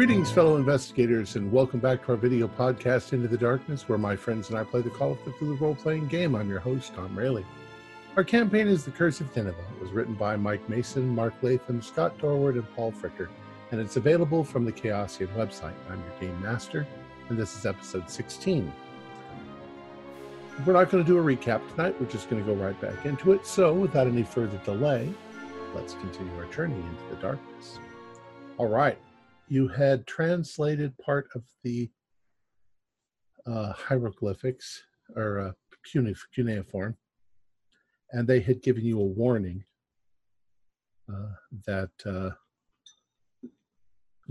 Greetings, fellow investigators, and welcome back to our video podcast, Into the Darkness, where my friends and I play the Call of Cthulhu role playing game. I'm your host, Tom Rayleigh. Our campaign is The Curse of Nineveh. It was written by Mike Mason, Mark Latham, Scott Dorward, and Paul Fricker, and it's available from the Chaosium website. I'm your game master, and this is episode 16. We're not going to do a recap tonight, we're just going to go right back into it. So, without any further delay, let's continue our journey into the darkness. All right you had translated part of the uh, hieroglyphics or uh, cuneiform, and they had given you a warning uh, that uh,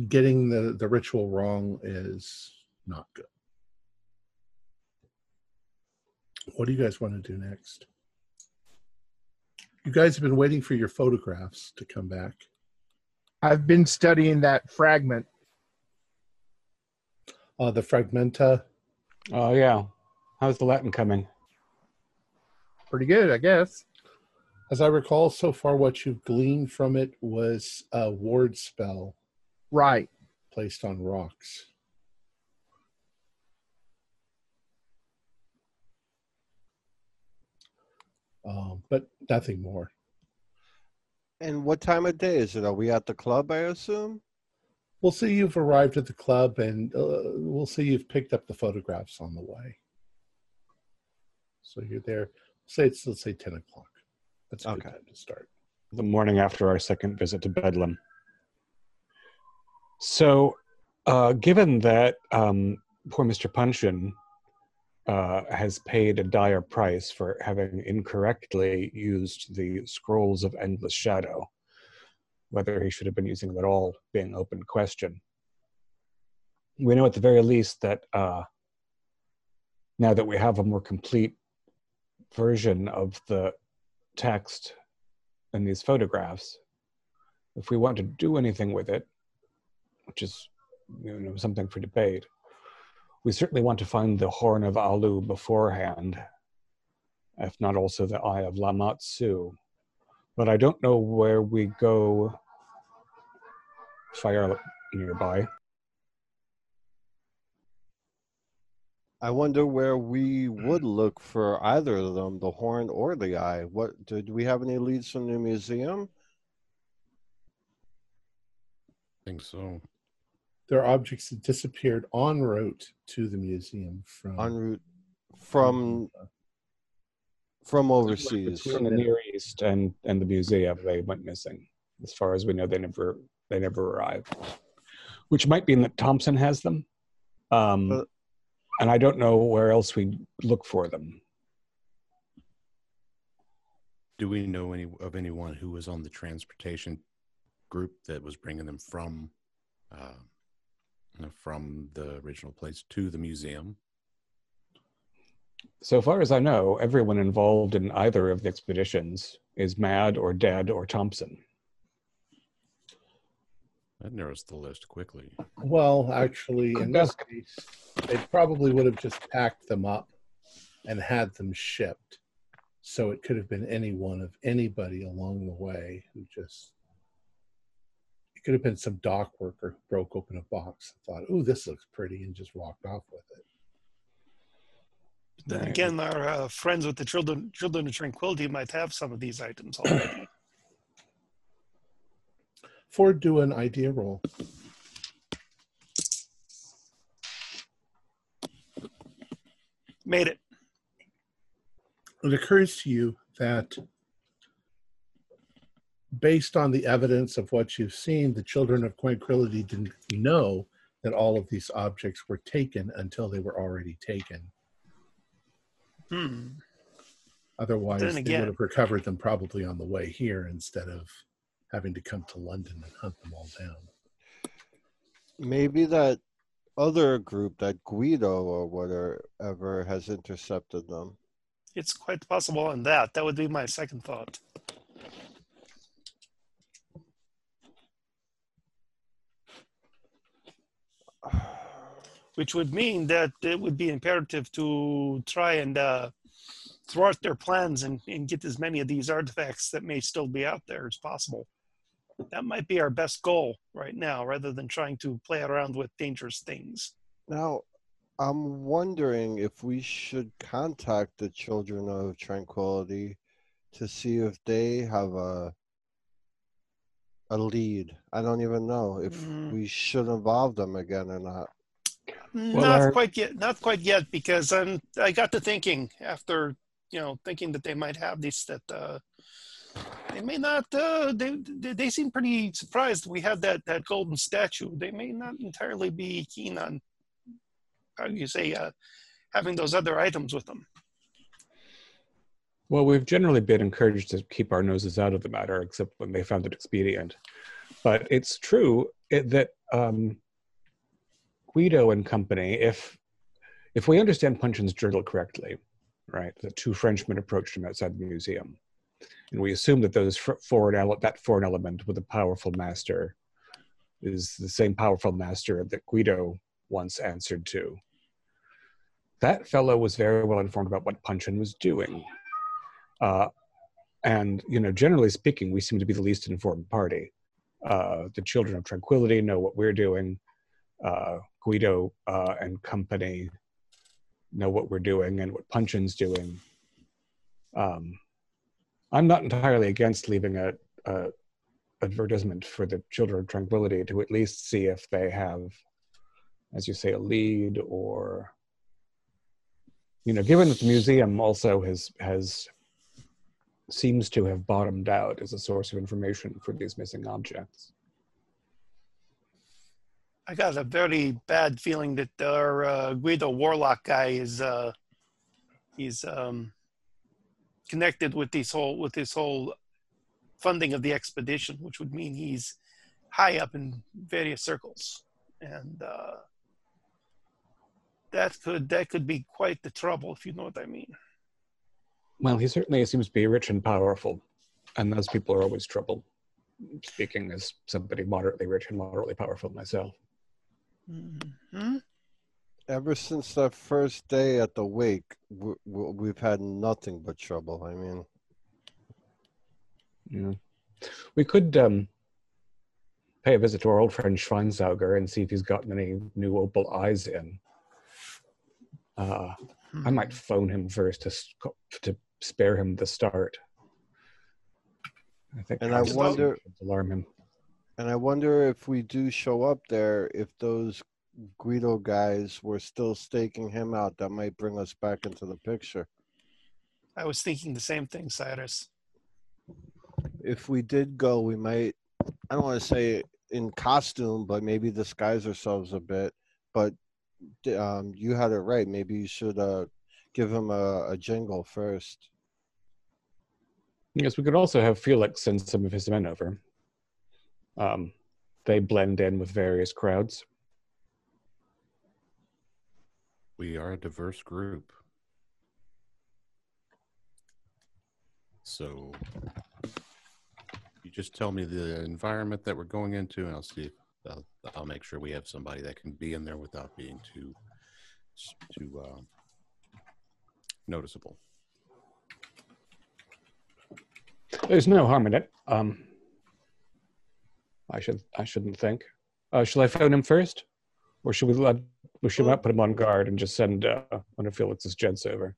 getting the, the ritual wrong is not good. What do you guys want to do next? You guys have been waiting for your photographs to come back. I've been studying that fragment. Uh, the fragmenta. Oh yeah, how's the Latin coming? Pretty good, I guess. As I recall, so far what you've gleaned from it was a ward spell. Right. Placed on rocks. Um, but nothing more. And what time of day is it? Are we at the club, I assume? We'll see you've arrived at the club and uh, we'll see you've picked up the photographs on the way. So you're there. Say it's, let's say 10 o'clock. That's a okay. good time to start. The morning after our second visit to Bedlam. So, uh, given that um, poor Mr. Puncheon uh, has paid a dire price for having incorrectly used the scrolls of endless shadow. Whether he should have been using them at all being open question. We know at the very least that uh, now that we have a more complete version of the text in these photographs, if we want to do anything with it, which is you know something for debate, we certainly want to find the horn of Alu beforehand, if not also the eye of Lamashtu. But I don't know where we go fire nearby. I wonder where we would look for either of them, the horn or the eye. What did we have any leads from the museum? I think so. There are objects that disappeared en route to the museum from en route from from overseas from the Near East and and the museum. They went missing. As far as we know, they never they never arrived. Which might mean that Thompson has them, um, uh, and I don't know where else we look for them. Do we know any of anyone who was on the transportation group that was bringing them from uh, from the original place to the museum? So far as I know, everyone involved in either of the expeditions is mad or dead or Thompson. That narrows the list quickly. Well, actually, in this case, they probably would have just packed them up and had them shipped. So it could have been any one of anybody along the way who just it could have been some dock worker who broke open a box and thought, "Oh, this looks pretty," and just walked off with it. Then again, our uh, friends with the children children of tranquility might have some of these items already. Ford, do an idea roll. Made it. It occurs to you that based on the evidence of what you've seen, the children of Tranquility didn't know that all of these objects were taken until they were already taken. Hmm. Otherwise, again, they would have recovered them probably on the way here instead of having to come to London and hunt them all down. Maybe that other group, that Guido or whatever, has intercepted them. It's quite possible on that. That would be my second thought. Which would mean that it would be imperative to try and uh, thwart their plans and, and get as many of these artifacts that may still be out there as possible. that might be our best goal right now, rather than trying to play around with dangerous things. Now, I'm wondering if we should contact the Children of Tranquility to see if they have a a lead. I don't even know if Mm. we should involve them again or not. Not our- quite yet. Not quite yet, because I'm. I got to thinking after you know thinking that they might have this that uh, they may not. Uh, they they they seem pretty surprised we had that that golden statue. They may not entirely be keen on how do you say uh, having those other items with them. Well, we've generally been encouraged to keep our noses out of the matter, except when they found it expedient. But it's true it, that um, Guido and company, if if we understand Puncheon's journal correctly, right, the two Frenchmen approached him outside the museum, and we assume that those foreign ele- that foreign element with a powerful master is the same powerful master that Guido once answered to. That fellow was very well informed about what Puncheon was doing. Uh, and, you know, generally speaking, we seem to be the least informed party. Uh, the Children of Tranquility know what we're doing. Uh, Guido uh, and company know what we're doing and what Puncheon's doing. Um, I'm not entirely against leaving a, a advertisement for the Children of Tranquility to at least see if they have, as you say, a lead or you know, given that the museum also has has seems to have bottomed out as a source of information for these missing objects. I got a very bad feeling that our uh, Guido Warlock guy is uh, he's um, connected with this whole with this whole funding of the expedition, which would mean he's high up in various circles, and uh, that could that could be quite the trouble if you know what I mean. Well, he certainly seems to be rich and powerful, and those people are always trouble. Speaking as somebody moderately rich and moderately powerful myself. Hmm Ever since that first day at the wake, w- w- we've had nothing but trouble. I mean, Yeah. We could um, pay a visit to our old friend Schweinsauger and see if he's gotten any new opal eyes in. Uh, I might phone him first to to spare him the start. I think And I wonder- alarm him. And I wonder if we do show up there, if those Guido guys were still staking him out, that might bring us back into the picture. I was thinking the same thing, Cyrus. If we did go, we might, I don't want to say in costume, but maybe disguise ourselves a bit. But um, you had it right. Maybe you should uh, give him a, a jingle first. Yes, we could also have Felix send some of his men over. Um, they blend in with various crowds. We are a diverse group. So you just tell me the environment that we're going into, and I'll see if I'll, I'll make sure we have somebody that can be in there without being too too uh, noticeable. There's no harm in it. Um, I should I shouldn't think. Uh, shall I phone him first, or should we let we should not put him on guard and just send uh, one of Felix's gents over?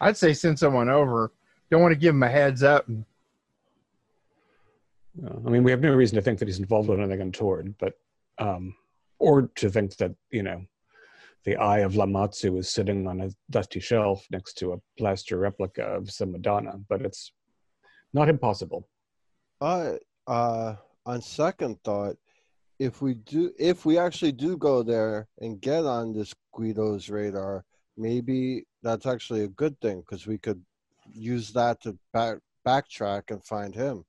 I'd say send someone over. Don't want to give him a heads up. And, Uh, I mean, we have no reason to think that he's involved in anything untoward, but um, or to think that you know the eye of Lamashtu is sitting on a dusty shelf next to a plaster replica of some Madonna, but it's not impossible. Uh, uh, on second thought, if we do, if we actually do go there and get on this Guido's radar, maybe that's actually a good thing because we could use that to back backtrack and find him.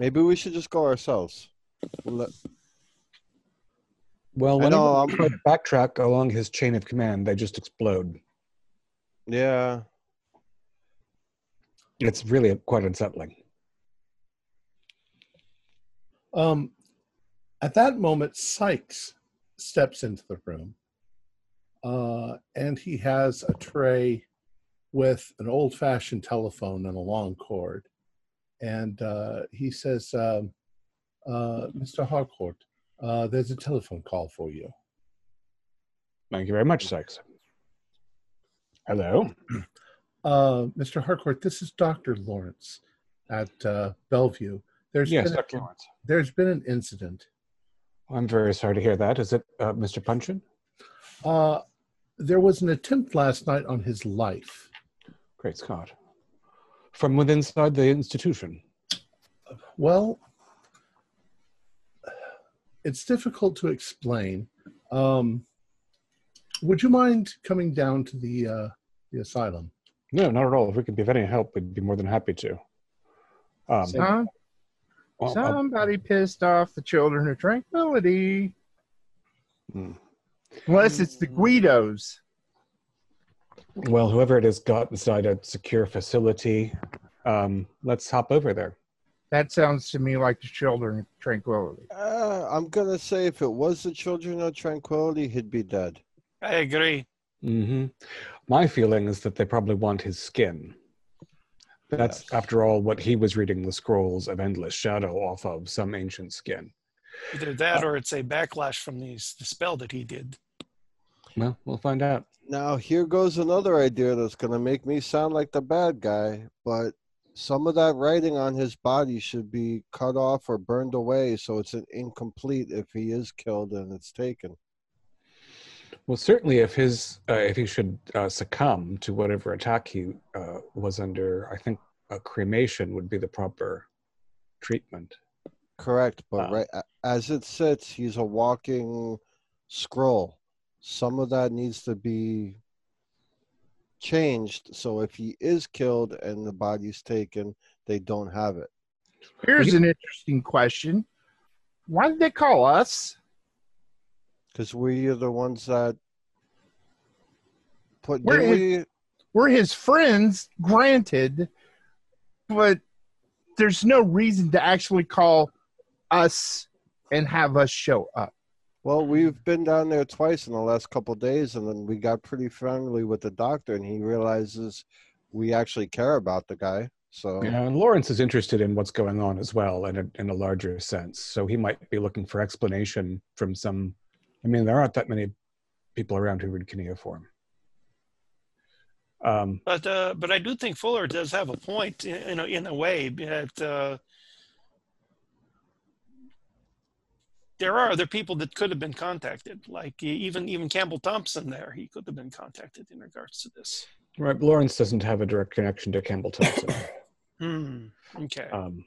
Maybe we should just go ourselves. Let- Well, I whenever know, we try to backtrack along his chain of command, they just explode. yeah, It's really quite unsettling. Um, at that moment, Sykes steps into the room, uh, and he has a tray with an old-fashioned telephone and a long cord. And uh, he says, um, Uh, Mr. Harcourt, uh, there's a telephone call for you. Thank you very much, Sykes. Hello. Uh, Mr. Harcourt, this is Dr. Lawrence at uh, Bellevue. There's Yes, been Dr. A, Lawrence. there's been an incident. I'm very sorry to hear that. Is it uh, Mr. Puncheon? Uh, there was an attempt last night on his life. Great Scott. From within inside the institution. Well, it's difficult to explain. Um, would you mind coming down to the uh, the asylum? No, not at all. If we could be of any help, we'd be more than happy to. Um, Huh? Well, Somebody pissed off the children of tranquility. Hmm. Unless it's the Guidos. well, whoever it is got inside a secure facility. Um, let's hop over there. That sounds to me like the children of tranquility. Uh, I'm gonna say if it was the Children of Tranquility, he'd be dead. I agree. hmm My feeling is that they probably want his skin. That's, Yes. after all, what he was reading the scrolls of endless shadow off of some ancient skin. Either that uh, or it's a backlash from these the spell that he did. Well, we'll find out. Now here goes another idea that's gonna make me sound like the bad guy, but some of that writing on his body should be cut off or burned away so it's an incomplete if he is killed and it's taken. Well, certainly, if his uh, if he should uh, succumb to whatever attack he uh, was under, I think a cremation would be the proper treatment. Correct, but Ah. right as it sits, he's a walking scroll. Some of that needs to be changed so if he is killed and the body's taken, they don't have it. Here's an interesting question. Why did they call us? Because we are the ones that put We're didn't we We're his friends, granted, but there's no reason to actually call us and have us show up. Well, we've been down there twice in the last couple of days, and then we got pretty friendly with the doctor, and he realizes we actually care about the guy. So Yeah, and Lawrence is interested in what's going on as well, in a, in a larger sense. So he might be looking for explanation from some. I mean, there aren't that many people around who read cuneiform. Um, But uh, but I do think Fuller does have a point in, in a in a way that uh, there are other people that could have been contacted, like even even Campbell Thompson. There, he could have been contacted in regards to this. right, Lawrence doesn't have a direct connection to Campbell Thompson. Hmm. Okay. um,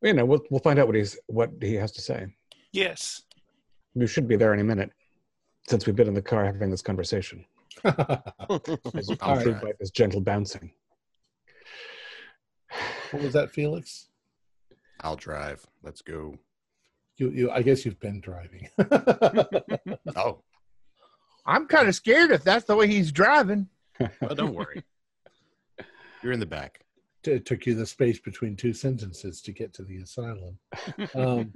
you know, we'll we'll find out what he's what he has to say. yes. We should be there any minute, since we've been in the car having this conversation. As you can right. by this gentle bouncing. what was that, Felix? I'll drive. Let's go. You, you. I guess you've been driving. Oh, I'm kind of scared if that's the way he's driving. well, don't worry. You're in the back. it took you the space between two sentences to get to the asylum. Um,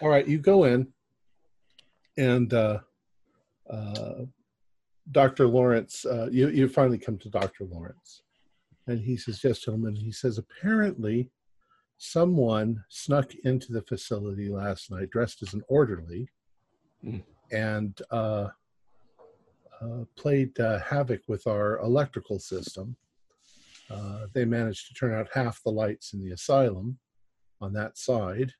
all right, you go in, and uh, uh, Dr. Lawrence, uh, you, you finally come to Dr. Lawrence, and he says, Yes, gentlemen. He says, Apparently, someone snuck into the facility last night dressed as an orderly Hmm. and uh, uh, played uh, havoc with our electrical system. Uh, they managed to turn out half the lights in the asylum on that side.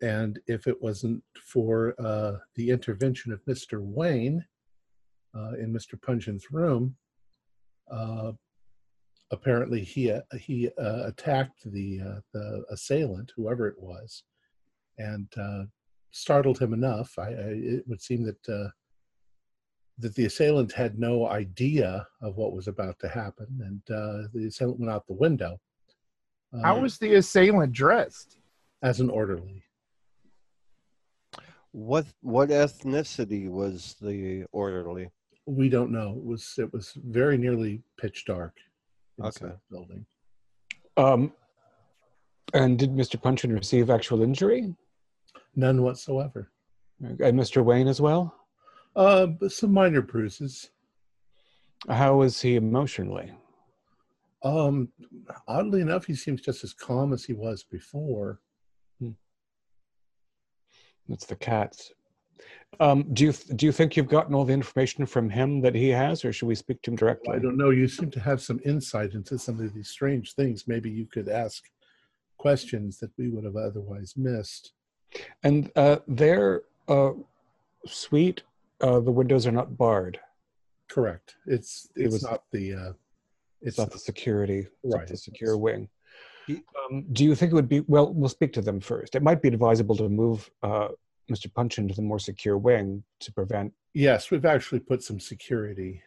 And if it wasn't for uh, the intervention of Mr. Wayne uh, in Mr. Puncheon's room, uh, apparently he uh, he uh, attacked the uh, the assailant, whoever it was, and uh, startled him enough. I, I, it would seem that uh, that the assailant had no idea of what was about to happen, and uh, the assailant went out the window. How was the assailant dressed? as an orderly? What what ethnicity was the orderly? We don't know. It was it was very nearly pitch dark inside Okay. the building. Um, and did Mr. Puncheon receive actual injury? None whatsoever. And Mr. Wayne as well? Uh, some minor bruises. How was he emotionally? Um, oddly enough, he seems just as calm as he was before. That's the cats. Um, do you do you think you've gotten all the information from him that he has, or should we speak to him directly? I don't know. You seem to have some insight into some of these strange things. Maybe you could ask questions that we would have otherwise missed. And uh, their uh, suite, uh, the windows are not barred. Correct. It's It was- not the uh, It's it's not the security, it's Right. the secure wing. He- Um, do you think it would be well? We'll speak to them first. It might be advisable to move uh, Mr. Punch into the more secure wing to prevent. yes. We've actually put some security,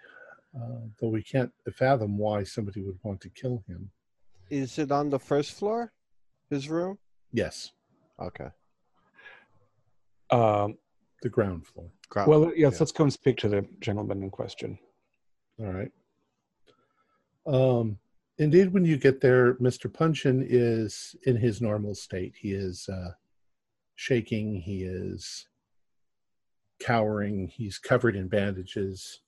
uh, though we can't fathom why somebody would want to kill him. Is it on the first floor? His room? Yes, Okay. Um, the ground floor. Ground- well, yes. yeah. Let's go and speak to the gentleman in question. All right. Um, indeed, when you get there, Mr. Puncheon is in his normal state. He is uh, shaking. He is cowering. He's covered in bandages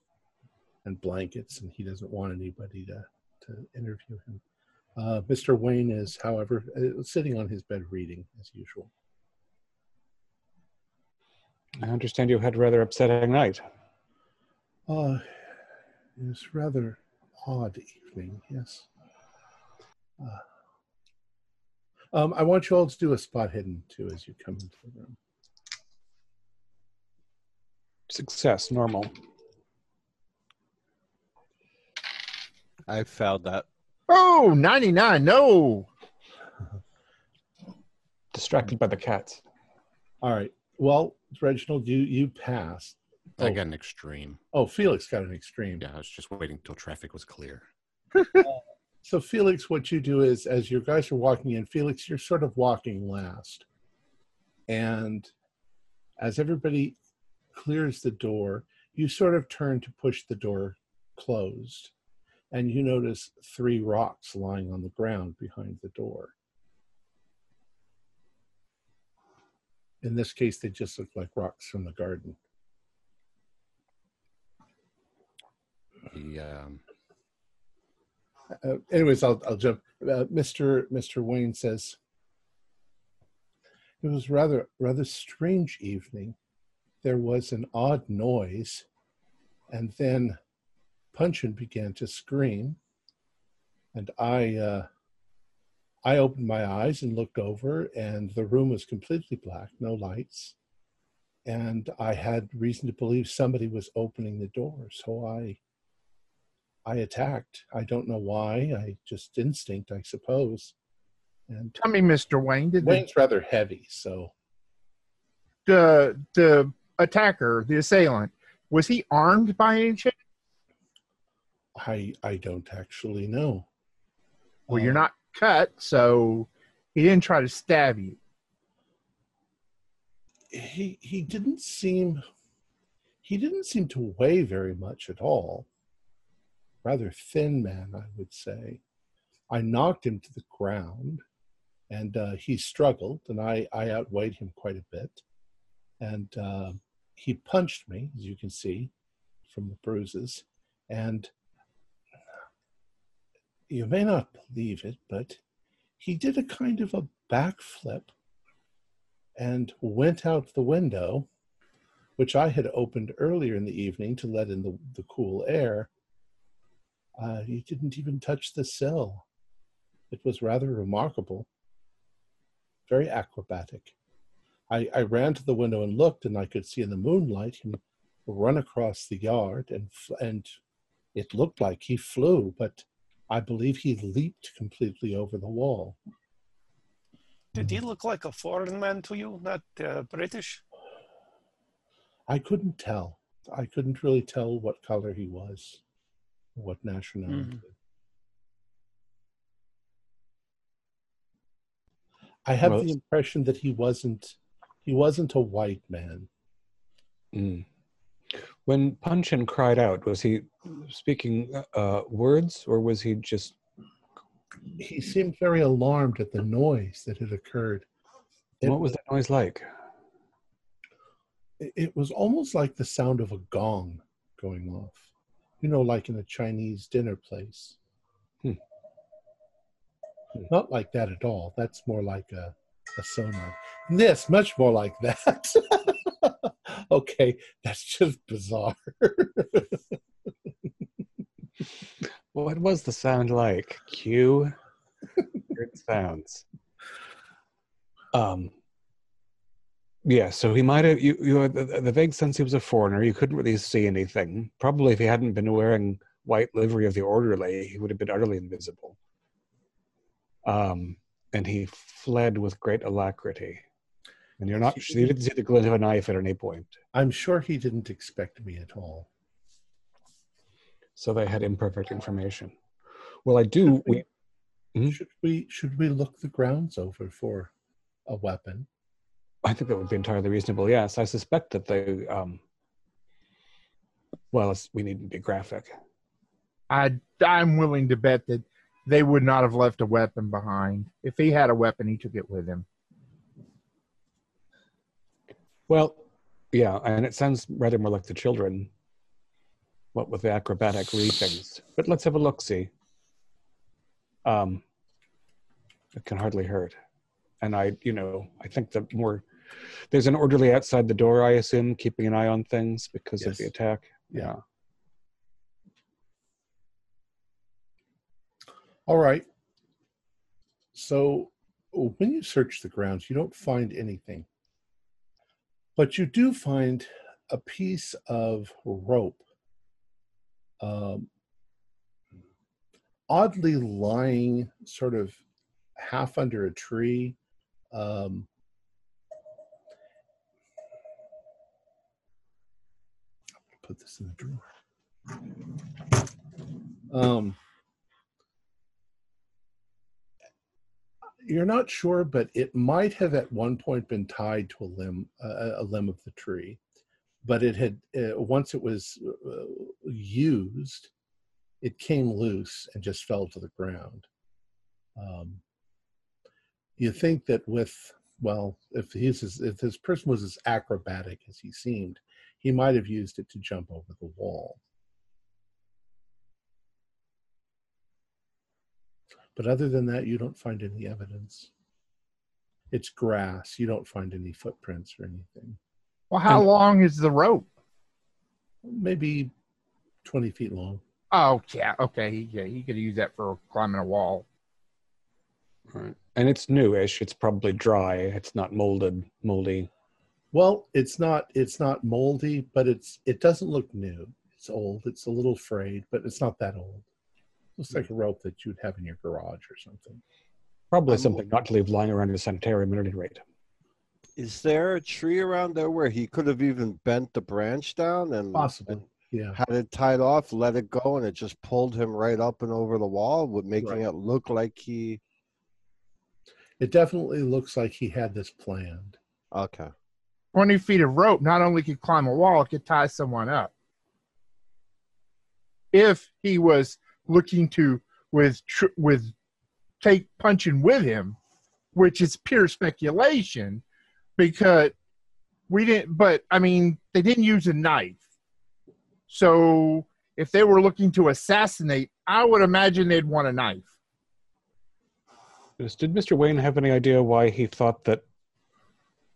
and blankets, and he doesn't want anybody to, to interview him. Uh, Mr. Wayne is, however, uh, sitting on his bed reading as usual. I understand you had a rather upsetting night. Uh, it was rather odd evening, yes. Uh, um, I want you all to do a spot hidden too as you come into the room. Success, normal. I found that. Oh, 99. No. Distracted by the cats. All right. Well, Reginald, you you passed. I Oh. got an extreme. Oh, Felix got an extreme. Yeah, I was just waiting till traffic was clear. So, Felix, what you do is, as your guys are walking in, Felix, you're sort of walking last. And as everybody clears the door, you sort of turn to push the door closed. And you notice three rocks lying on the ground behind the door. In this case, they just look like rocks from the garden. He, um, uh, anyways, I'll I'll jump. Uh, Mr. Mr. Wayne says it was rather rather strange evening. There was an odd noise, and then Puncheon began to scream, and I uh, I opened my eyes and looked over, and the room was completely black, no lights, and I had reason to believe somebody was opening the door. So I I attacked. I don't know why. I just instinct, I suppose. And Tell me, Mr. Wayne, did the, Wayne's rather heavy, so the, the attacker, the assailant, was he armed by any chance? I I don't actually know. Well, you're Um, not cut, so he didn't try to stab you. He he didn't seem he didn't seem to weigh very much at all. Rather thin man, I would say. I knocked him to the ground, and uh, he struggled, and I I outweighed him quite a bit, and uh, he punched me, as you can see from the bruises, and you may not believe it, but he did a kind of a backflip and went out the window, which I had opened earlier in the evening to let in the, the cool air. Uh, he didn't even touch the sill. It was rather remarkable, very acrobatic. I, I ran to the window and looked, and I could see in the moonlight him run across the yard, and and it looked like he flew, but I believe he leaped completely over the wall. Did he look like a foreign man to you, not uh, British? I couldn't tell. I couldn't really tell what color he was, what nationality. I have Well, the impression that he wasn't he wasn't a white man. Mm. When Puncheon cried out, was he speaking uh, words or was he just He seemed very alarmed at the noise that had occurred. It, what was that noise like? it was almost like the sound of a gong going off. You know, like in a Chinese dinner place. Hmm. Not like that at all. That's more like a a sonar. This much more like that. okay, that's just bizarre. What was the sound like? Cue weird sounds. Um. Yeah, so he might have you. You had the, the vague sense he was a foreigner. You couldn't really see anything. Probably if he hadn't been wearing white livery of the orderly, he would have been utterly invisible. Um, and he fled with great alacrity. And you're not. You didn't see the glint of a knife at any point. I'm sure he didn't expect me at all. So they had imperfect information. Well, I do. We, Hmm? Should we should we look the grounds over for a weapon? I think that would be entirely reasonable. Yes, I suspect that they. Um, well, it's, we needn't be graphic. I I'm willing to bet that they would not have left a weapon behind. If he had a weapon, he took it with him. Well, yeah, and it sounds rather more like the children. What with the acrobatic lead. But let's have a look. See. Um, it can hardly hurt, and I, you know, I think that more. There's an orderly outside the door, I assume, keeping an eye on things because of the Yes. attack. Yeah. All right. So when you search the grounds, you don't find anything. But you do find a piece of rope um, oddly lying sort of half under a tree. Um, put this in the drawer. Um, you're not sure, but it might have at one point been tied to a limb, uh, a limb of the tree. But it had uh, once it was uh, used, it came loose and just fell to the ground. Um, you think that with well, if he's as, if this person was as acrobatic as he seemed, he might have used it to jump over the wall. But other than that, you don't find any evidence. It's grass. You don't find any footprints or anything. Well, how And- long is the rope? Maybe 20 feet long. Oh yeah, okay, yeah, he could use that for climbing a wall. Right. And it's newish. It's probably dry. It's not molded, moldy. Well, it's not it's not moldy, but it's it doesn't look new. It's old. It's a little frayed, but it's not that old. Looks like a rope that you'd have in your garage or something. Probably Um, something not to leave lying around in a sanitarium at any rate. Is there a tree around there where he could have even bent the branch down and, Possible. and Yeah. had it tied off, let it go, and it just pulled him right up and over the wall, with making Right. it look like he? It definitely looks like he had this planned. Okay. Twenty feet of rope not only could climb a wall, it could tie someone up. If he was looking to with tr- with take Puncheon with him, which is pure speculation, because we didn't. But I mean, they didn't use a knife, so if they were looking to assassinate, I would imagine they'd want a knife. Did Mr. Wayne have any idea why he thought that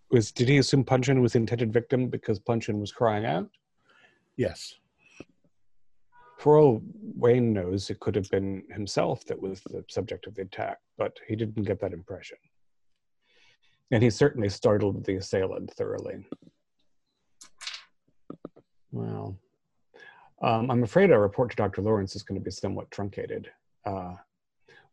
was did he assume Puncheon was the intended victim because Puncheon was crying out? Yes. For all Wayne knows, it could have been himself that was the subject of the attack, but he didn't get that impression. And he certainly startled the assailant thoroughly. Well, um, I'm afraid our report to Dr. Lawrence is going to be somewhat truncated. Uh,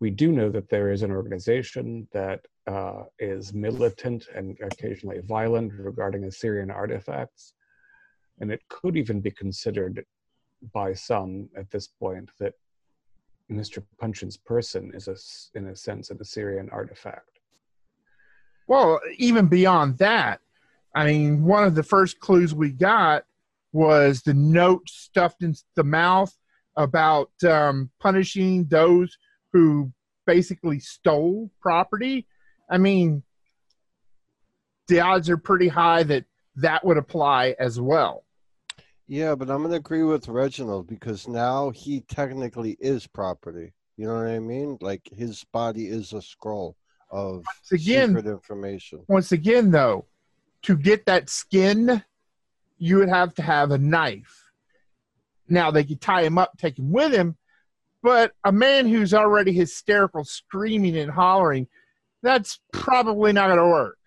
we do know that there is an organization that uh, is militant and occasionally violent regarding Assyrian artifacts. And it could even be considered by some at this point that Mr. Puncheon's person is, a in a sense, an Assyrian artifact. Well, even beyond that, I mean, one of the first clues we got was the note stuffed in the mouth about um, punishing those who basically stole property. I mean, the odds are pretty high that that would apply as well. Yeah, but I'm gonna agree with Reginald because now he technically is property. You know what I mean? Like his body is a scroll. of Once again, secret information. once again though to get that skin you would have to have a knife now they could tie him up take him with him but a man who's already hysterical screaming and hollering that's probably not going to work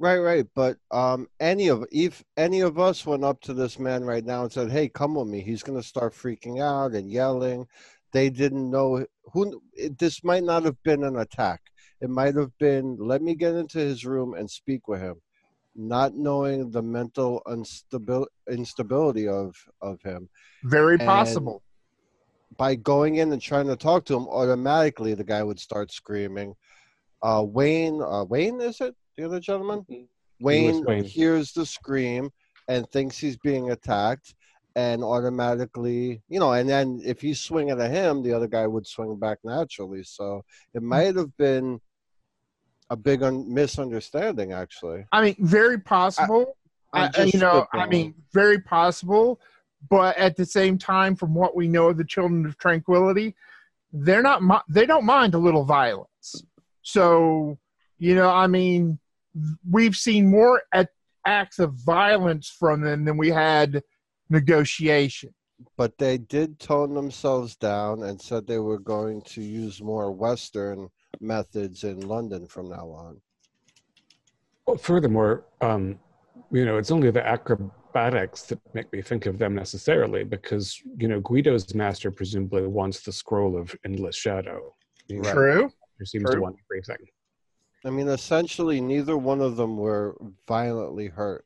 Right, right. But um, any of if any of us went up to this man right now and said, "Hey, come with me," he's gonna start freaking out and yelling. They didn't know who. It, this might not have been an attack. It might have been, "Let me get into his room and speak with him," not knowing the mental unstabil- instability of of him. very And- possible By going in and trying to talk to him, automatically the guy would start screaming. Uh, Wayne, uh, Wayne, is it the other gentleman? Wayne, Wayne. hears the scream and thinks he's being attacked, and automatically, you know, and then if he's swinging at him, the other guy would swing back naturally. So it might have been a big un- misunderstanding, actually. i mean very possible I'm I- I- you know i mean very possible but at the same time from what we know of the children of tranquility they're not they don't mind a little violence so you know i mean we've seen more at acts of violence from them than we had negotiation but they did tone themselves down and said they were going to use more Western methods in London from now on. Well, furthermore, um, you know, it's only the acrobatics that make me think of them necessarily, because you know, Guido's master presumably wants the scroll of endless shadow. You know, true He seems True. to want everything. I mean, essentially, neither one of them were violently hurt.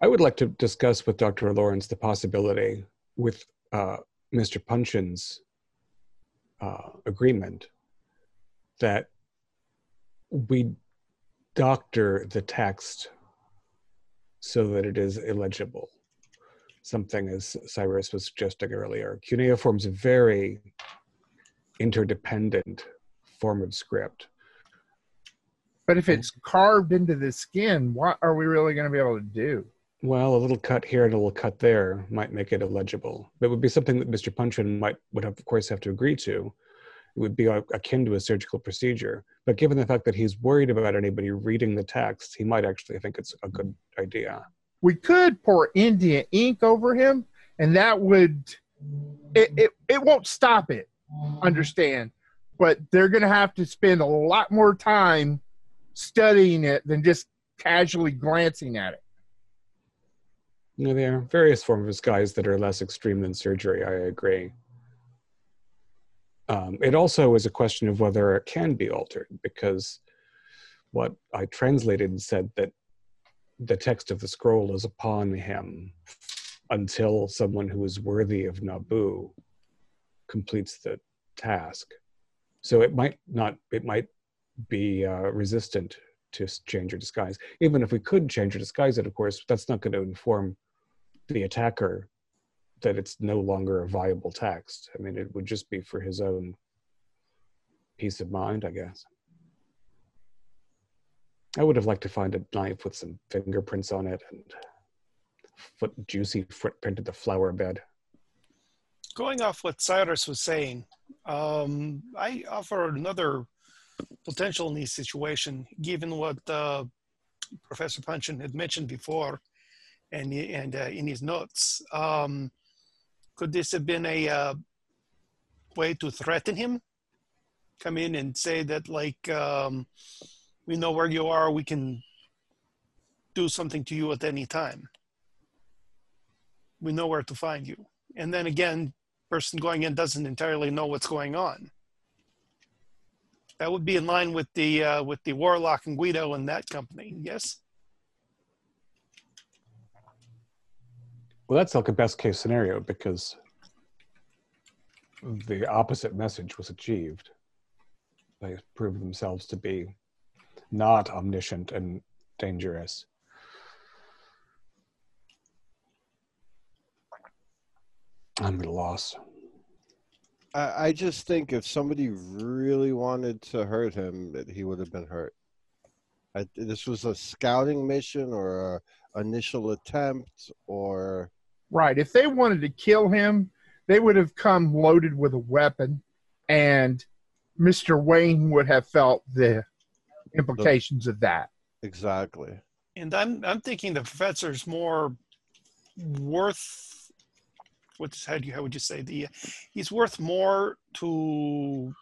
I would like to discuss with Dr. Lawrence the possibility with uh, Mr. Puncheon's uh, agreement that we doctor the text so that it is illegible. Something as Cyrus was suggesting earlier. Cuneiform is a very interdependent form of script. but if it's carved into the skin what are we really going to be able to do Well, a little cut here and a little cut there might make it illegible. It would be something that Mr. Puncheon might would have, of course have to agree to. It would be uh, akin to a surgical procedure. But given the fact that he's worried about anybody reading the text, he might actually think it's a good idea. we could pour Indian ink over him, and that would it it, it won't stop it. Understand? But they're going to have to spend a lot more time studying it than just casually glancing at it. You know, there are various forms of disguise that are less extreme than surgery. I agree. Um, it also is a question of whether it can be altered because what I translated said that the text of the scroll is upon him until someone who is worthy of Nabu completes the task. So it might not, it might be uh, resistant to change or disguise. Even if we could change or disguise it, of course, that's not going to inform the attacker that it's no longer a viable text. I mean, it would just be for his own peace of mind, I guess. I would have liked to find a knife with some fingerprints on it and foot juicy footprint of the flower bed. Going off what Cyrus was saying, um, I offer another potential in this situation, given what uh, Professor Puncheon had mentioned before, and and uh, in his notes. Um, could this have been a uh, way to threaten him? Come in and say that, like, um, we know where you are. We can do something to you at any time. We know where to find you. And then again, person going in doesn't entirely know what's going on. That would be in line with the uh, with the Warlock and Guido and that company. Yes. Well, that's like a best case scenario because the opposite message was achieved. They proved themselves to be not omniscient and dangerous. I'm at a loss. I, I just think if somebody really wanted to hurt him, that he would have been hurt. I, this was a scouting mission or a initial attempt or Right. If they wanted to kill him, they would have come loaded with a weapon and Mr. Wayne would have felt the implications of that. Exactly. And I'm I'm thinking the professor's more worth. What's how do you how would you say the he's worth more to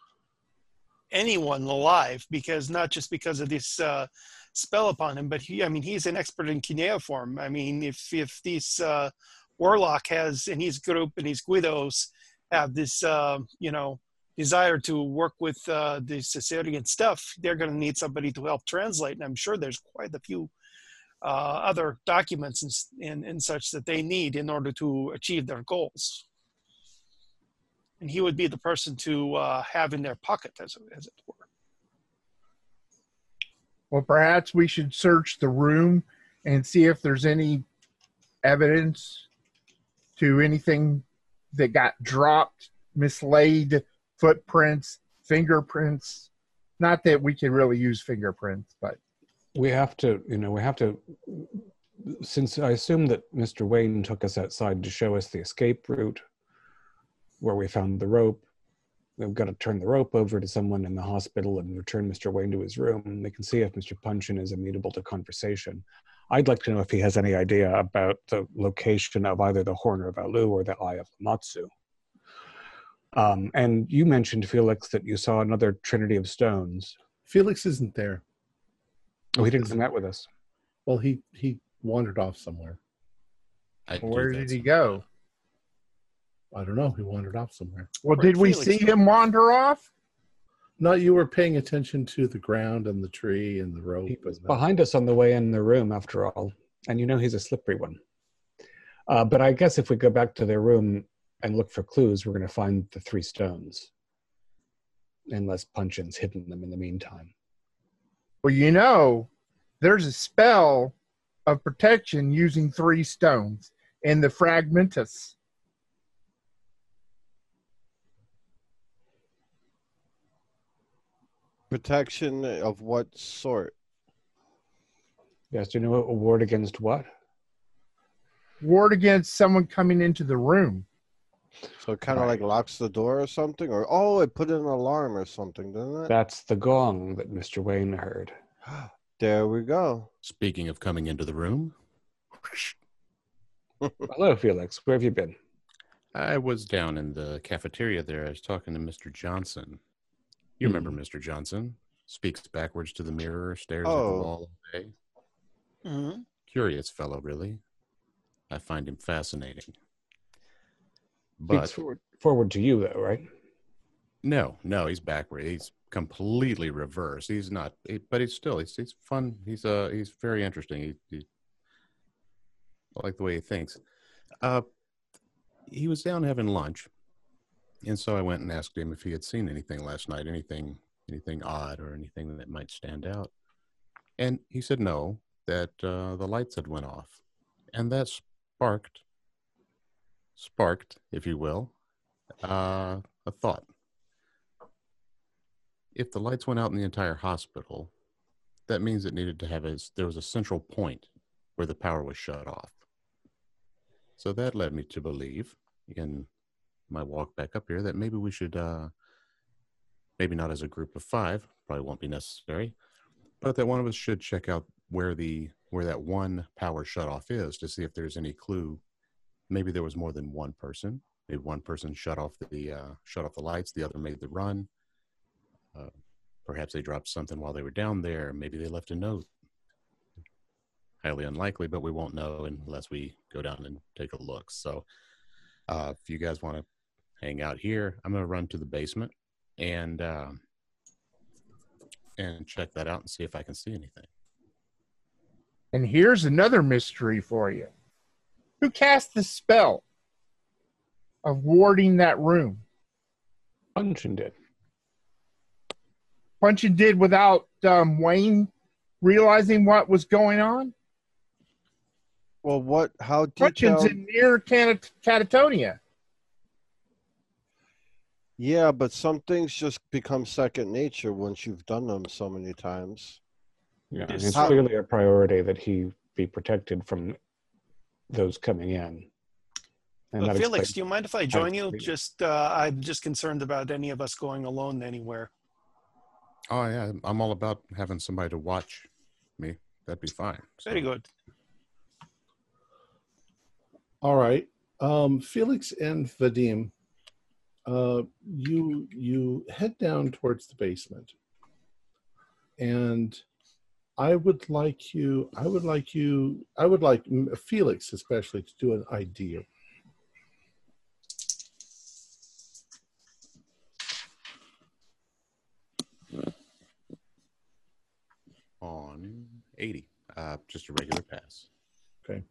anyone alive because not just because of this uh, spell upon him, but he I mean he's an expert in cuneiform. I mean if if this uh, warlock has and his group and his guidos have this uh, you know desire to work with uh, the Caesarean stuff, they're going to need somebody to help translate. And I'm sure there's quite a few uh, other documents and, and, and such that they need in order to achieve their goals. And he would be the person to uh, have in their pocket, as, as it were. Well, perhaps we should search the room and see if there's any evidence to anything that got dropped, mislaid, footprints, fingerprints. Not that we can really use fingerprints, but we have to, you know, we have to. Since I assume that Mr. Wayne took us outside to show us the escape route, where we found the rope, we've got to turn the rope over to someone in the hospital and return Mr. Wayne to his room. They can see if Mr. Puncheon is amenable to conversation. I'd like to know if he has any idea about the location of either the Horn of Alu or the Eye of Matsu. Um, and you mentioned, Felix, that you saw another Trinity of Stones. Felix isn't there. Oh, he didn't come out with us. Well, he he wandered off somewhere. I where did he go? I don't know. He wandered off somewhere. Well, Where'd did we Felix see go? him wander off? No, you were paying attention to the ground and the tree and the rope. He was behind us on the way in the room, after all. And you know he's a slippery one. Uh, but I guess if we go back to their room and look for clues, we're going to find the three stones. Unless Puncheon's hidden them in the meantime. Well, you know, there's a spell of protection using three stones in the Fragmentus. Protection of what sort? Yes, do you know a ward against what? Ward against someone coming into the room. So it kind of Right. like locks the door or something, or oh, it put in an alarm or something, doesn't it? That's the gong that Mr. Wayne heard. there we go. Speaking of coming into the room, Hello, Felix. Where have you been? I was down in the cafeteria there. I was talking to Mr. Johnson. You remember Mr. Johnson? Speaks backwards to the mirror, stares at the Oh. wall all day. Mm-hmm. Curious fellow, really. I find him fascinating. Speaks But forward, forward to you, though, right? no, no, he's backward. He's completely reverse. He's not, he- but he's still, he's, he's fun. He's, uh, he's very interesting. He, he, I like the way he thinks. Uh, he was down having lunch, and so I went and asked him if he had seen anything last night, anything, anything odd or anything that might stand out. And he said no, that uh, the lights had went off, and that sparked, sparked, if you will, uh, a thought. If the lights went out in the entire hospital, that means it needed to have a there was a central point where the power was shut off. So that led me to believe in my walk back up here that maybe we should uh maybe not as a group of 5, probably won't be necessary, but that one of us should check out where the where that one power shut off is to see if there's any clue. Maybe there was more than one person. Maybe one person shut off the uh, shut off the lights, the other made the run. Uh, perhaps they dropped something while they were down there. Maybe they left a note. Highly unlikely, but we won't know unless we go down and take a look. So, uh, if you guys want to hang out here, I'm going to run to the basement and uh, and check that out and see if I can see anything. And here's another mystery for you. Who cast the spell of warding that room? Puncheon did. Puncheon did without um, Wayne realizing what was going on? Well, what? How Puncheon's in near Cat- Catatonia. Yeah, but some things just become second nature once you've done them so many times. Yeah, Yes. it's clearly a priority that he be protected from those coming in. And Uh, Felix, do you mind if I join you? Just, uh, I'm just concerned about any of us going alone anywhere. Oh yeah, I'm all about having somebody to watch me. That'd be fine. So- Very good. All right. Um, Felix and Vadim, uh, you you head down towards the basement, and I would like you. I would like you. I would like Felix especially to do an idea. on 80. Uh, just a regular pass. Okay.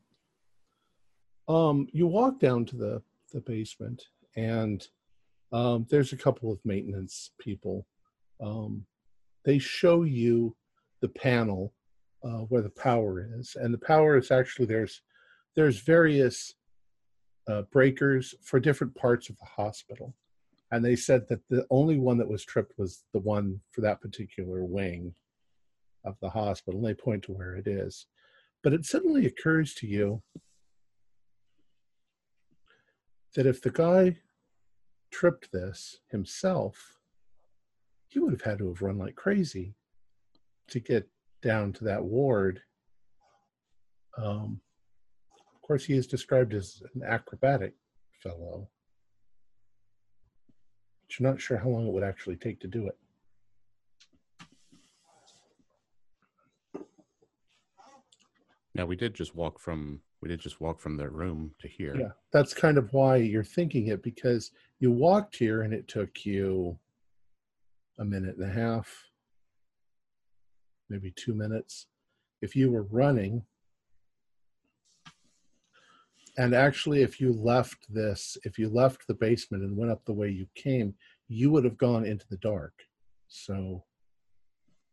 Um, you walk down to the the basement, and um, there's a couple of maintenance people. Um, they show you the panel uh, where the power is, and the power is actually there's there's various uh, breakers for different parts of the hospital, and they said that the only one that was tripped was the one for that particular wing of the hospital. And they point to where it is, but it suddenly occurs to you that if the guy tripped this himself, he would have had to have run like crazy to get down to that ward. Um, of course, he is described as an acrobatic fellow. But you're not sure how long it would actually take to do it. Now we did just walk from we did just walk from their room to here. Yeah, that's kind of why you're thinking it because you walked here and it took you a minute and a half, maybe two minutes. If you were running, and actually, if you left this, if you left the basement and went up the way you came, you would have gone into the dark. So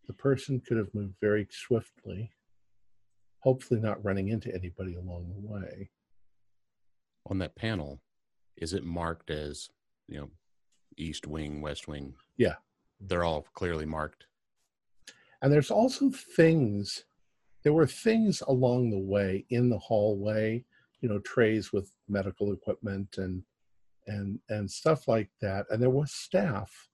the person could have moved very swiftly, hopefully, not running into anybody along the way. On that panel, is it marked as you know, east wing, west wing? Yeah. They're all clearly marked. And there's also things, there were things along the way in the hallway, you know, trays with medical equipment and and and stuff like that. And there was staff.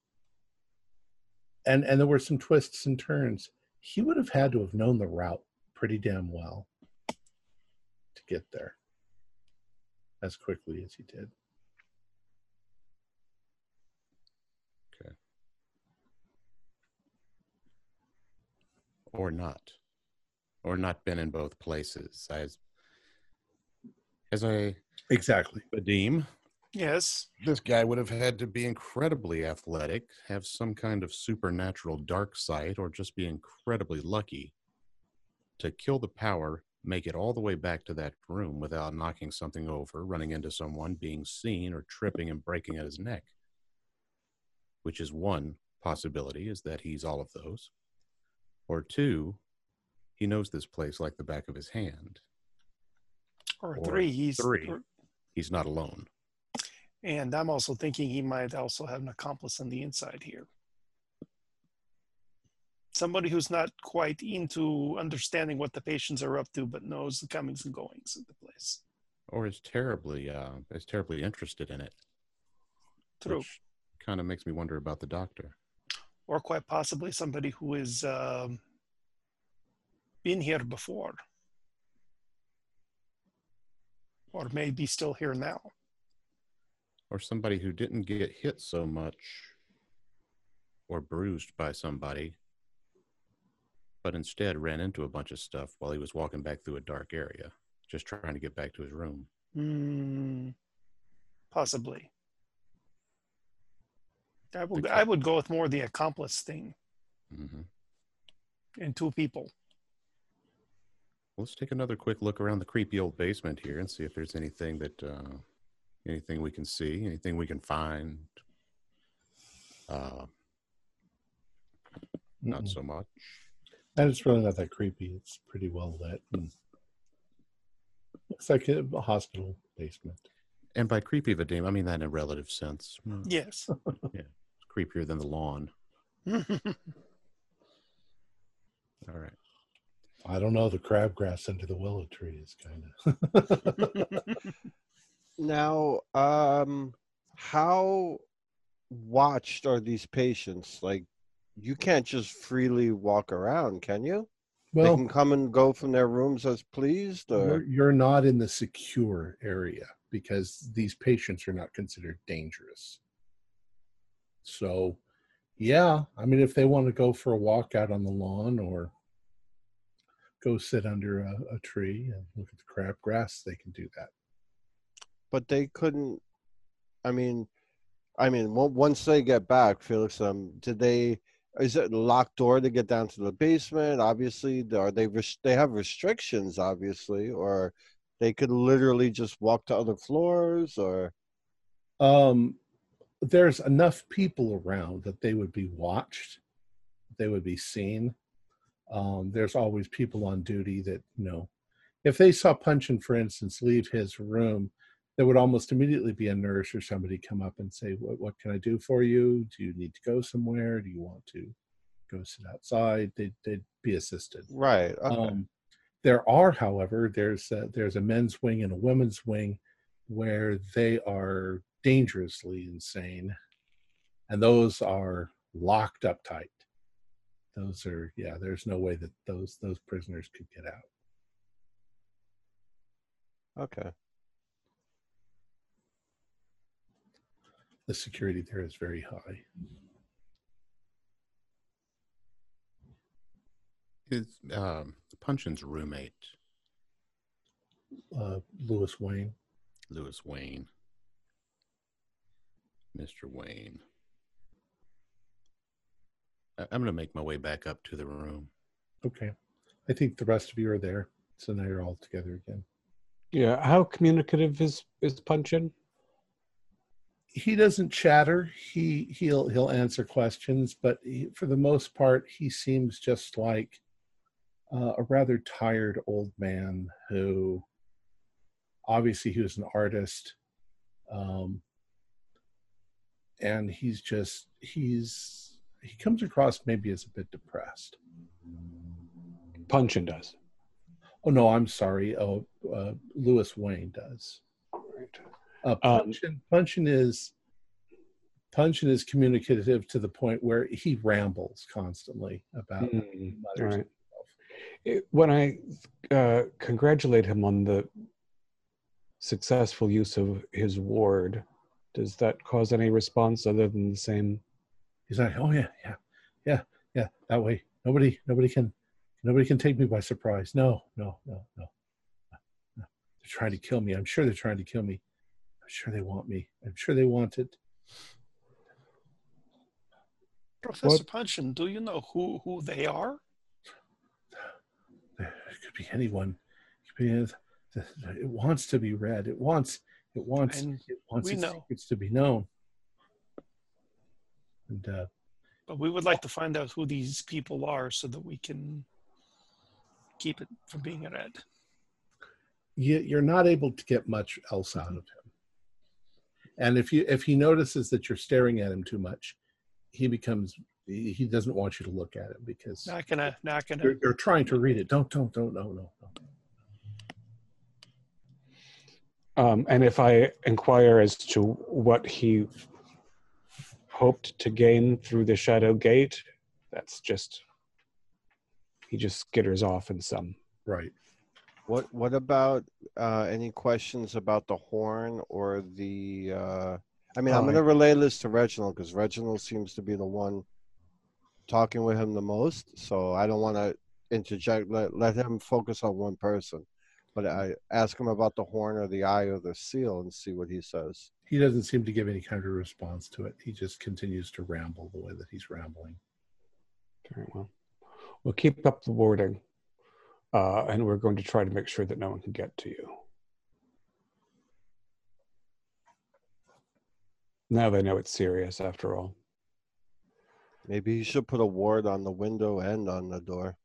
And and there were some twists and turns. He would have had to have known the route pretty damn well to get there as quickly as he did. Okay. Or not, or not been in both places. As as I Exactly. Vadim, Yes. this guy would have had to be incredibly athletic, have some kind of supernatural dark sight, or just be incredibly lucky to kill the power, make it all the way back to that room without knocking something over, running into someone, being seen, or tripping and breaking at his neck. Which is one possibility, is that he's all of those. Or two, he knows this place like the back of his hand. Or Or three. He's three. or- He's not alone. and I'm also thinking he might also have an accomplice on the inside here. Somebody who's not quite into understanding what the patients are up to, but knows the comings and goings of the place. Or is terribly uh is terribly interested in it. True. Which kind of makes me wonder about the doctor. Or quite possibly somebody who has um, been here before. Or may be still here now. Or somebody who didn't get hit so much or bruised by somebody, but instead ran into a bunch of stuff while he was walking back through a dark area, just trying to get back to his room. Hmm, possibly. I would. I would go with more the accomplice thing hmm in two people. Let's take another quick look around the creepy old basement here and see if there's anything that uh, anything we can see, anything we can find. Uh, not so much. And it's really not that creepy. It's pretty well lit. And looks like a, a hospital basement. And by creepy, Vadim, I mean that in a relative sense. Yes. It's creepier than the lawn. All right. I don't know. The crabgrass under the willow tree is kind of. Now, um, how watched are these patients? Like, you can't just freely walk around, can you? Well, they can come and go from their rooms as pleased, you're, or you're not in the secure area because these patients are not considered dangerous. So, yeah, I mean, if they want to go for a walk out on the lawn or go sit under a, a tree and look at the crabgrass, they can do that. but they couldn't. I mean, I mean, once they get back, Felix, um, did they? Is it a locked door to get down to the basement? Obviously, are they? They have restrictions, obviously, or they could literally just walk to other floors, or um, there's enough people around that they would be watched, they would be seen. Um, there's always people on duty that you know, if they saw Puncheon, for instance, leave his room, there would almost immediately be a nurse or somebody come up and say, "What, what can I do for you? Do you need to go somewhere? Do you want to go sit outside?" They'd, they'd be assisted. right? Okay. Um, there are, however, there's a, there's a men's wing and a women's wing where they are dangerously insane, and those are locked up tight. Those are yeah. There's no way that those those prisoners could get out. okay. The security there is very high. Is um, Puncheon's roommate, Uh, Lewis Wayne. Lewis Wayne, Mr. Wayne. I- I'm going to make my way back up to the room. Okay, I think the rest of you are there, so now you're all together again. Yeah. How communicative is is Puncheon? He doesn't chatter. He he'll he'll answer questions, but he, for the most part, he seems just like uh, a rather tired old man who, obviously, he was an artist, um, and he's just he's he comes across maybe as a bit depressed. Puncheon does. Oh no, I'm sorry. Oh, uh, Lewis Wayne does. Right. Uh, Um, Puncheon, Puncheon is Puncheon is communicative to the point where he rambles constantly about Mm, right. It- when I uh, congratulate him on the successful use of his ward, does that cause any response other than the same? He's like, "Oh yeah, yeah, yeah, yeah." That way, nobody, nobody can, nobody can take me by surprise. No, no, no, no. no. They're trying to kill me. I'm sure they're trying to kill me. I'm sure they want me. I'm sure they want it. Professor What- Puncheon, do you know who who they are? It could be anyone. It, could be, it wants to be read. It wants. It wants. And it wants its know. secrets to be known. And uh, But we would like to find out who these people are so that we can keep it from being read. you, you're not able to get much else out of him. And if you if he notices that you're staring at him too much, he becomes he, he doesn't want you to look at him because Not gonna, not gonna. you're, you're trying to read it. Don't don't don't no no no. Um, and if I inquire as to what he hoped to gain through the Shadow Gate, that's just he just skitters off in some. Right. What What about uh, any questions about the horn or the? Uh, I mean, I'm Oh, going to relay this to Reginald because Reginald seems to be the one talking with him the most. So I don't want to interject. Let Let him focus on one person. But I ask him about the horn or the eye or the seal and see what he says. He doesn't seem to give any kind of response to it. He just continues to ramble the way that he's rambling. Very well. We'll keep up the warding, uh, and we're going to try to make sure that no one can get to you. Now they know it's serious after all. Maybe you should put a ward on the window and on the door.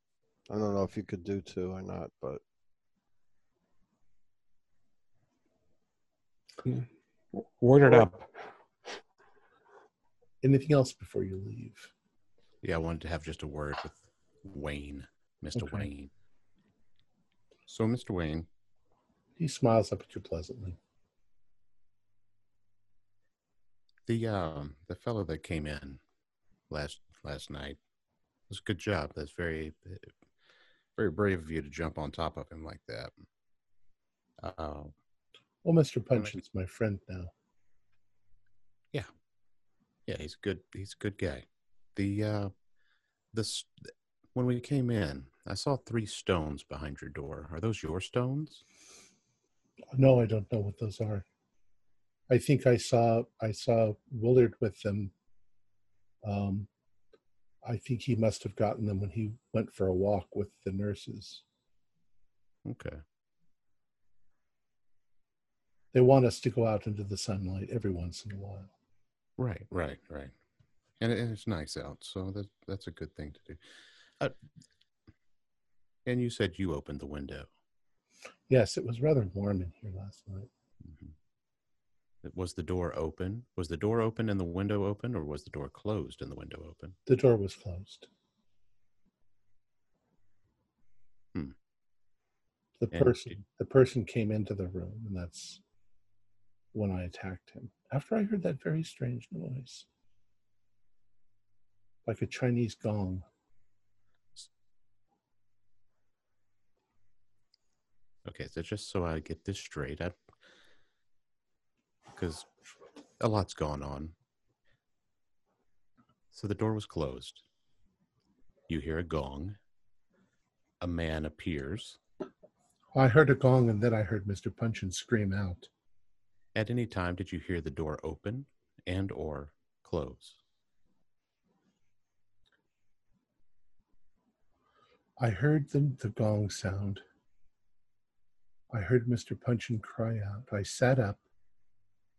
I don't know if you could do two or not, but Ward it up. Anything else before you leave? Yeah, I wanted to have just a word with Wayne, Mr. Okay. Wayne. So, Mr. Wayne, He smiles up at you pleasantly. the um the fellow that came in last last night. Was a good job. That's very, very brave of you to jump on top of him like that. Uh, Well, Mr. Puncheon's my friend now. yeah, yeah, he's a good. He's a good guy. The uh, this when we came in, I saw three stones behind your door. Are those your stones? No, I don't know what those are. I think I saw I saw Willard with them. Um, I think he must have gotten them when he went for a walk with the nurses. Okay. They want us to go out into the sunlight every once in a while. Right, right, right. And, it, and it's nice out, so that that's a good thing to do. Uh, and you said you opened the window. Yes, it was rather warm in here last night. Mhm. Was the door open? Was the door open and the window open, or was the door closed and the window open? The door was closed. Hmm. The And person did- the person came into the room and that's when I attacked him. After I heard that very strange noise. Like a Chinese gong. Okay, so just so I get this straight, because a lot's gone on. So the door was closed. You hear a gong. A man appears. I heard a gong and then I heard Mr. Puncheon scream out. At any time did you hear the door open and or close? I heard the, the gong sound. I heard Mr. Puncheon cry out. I sat up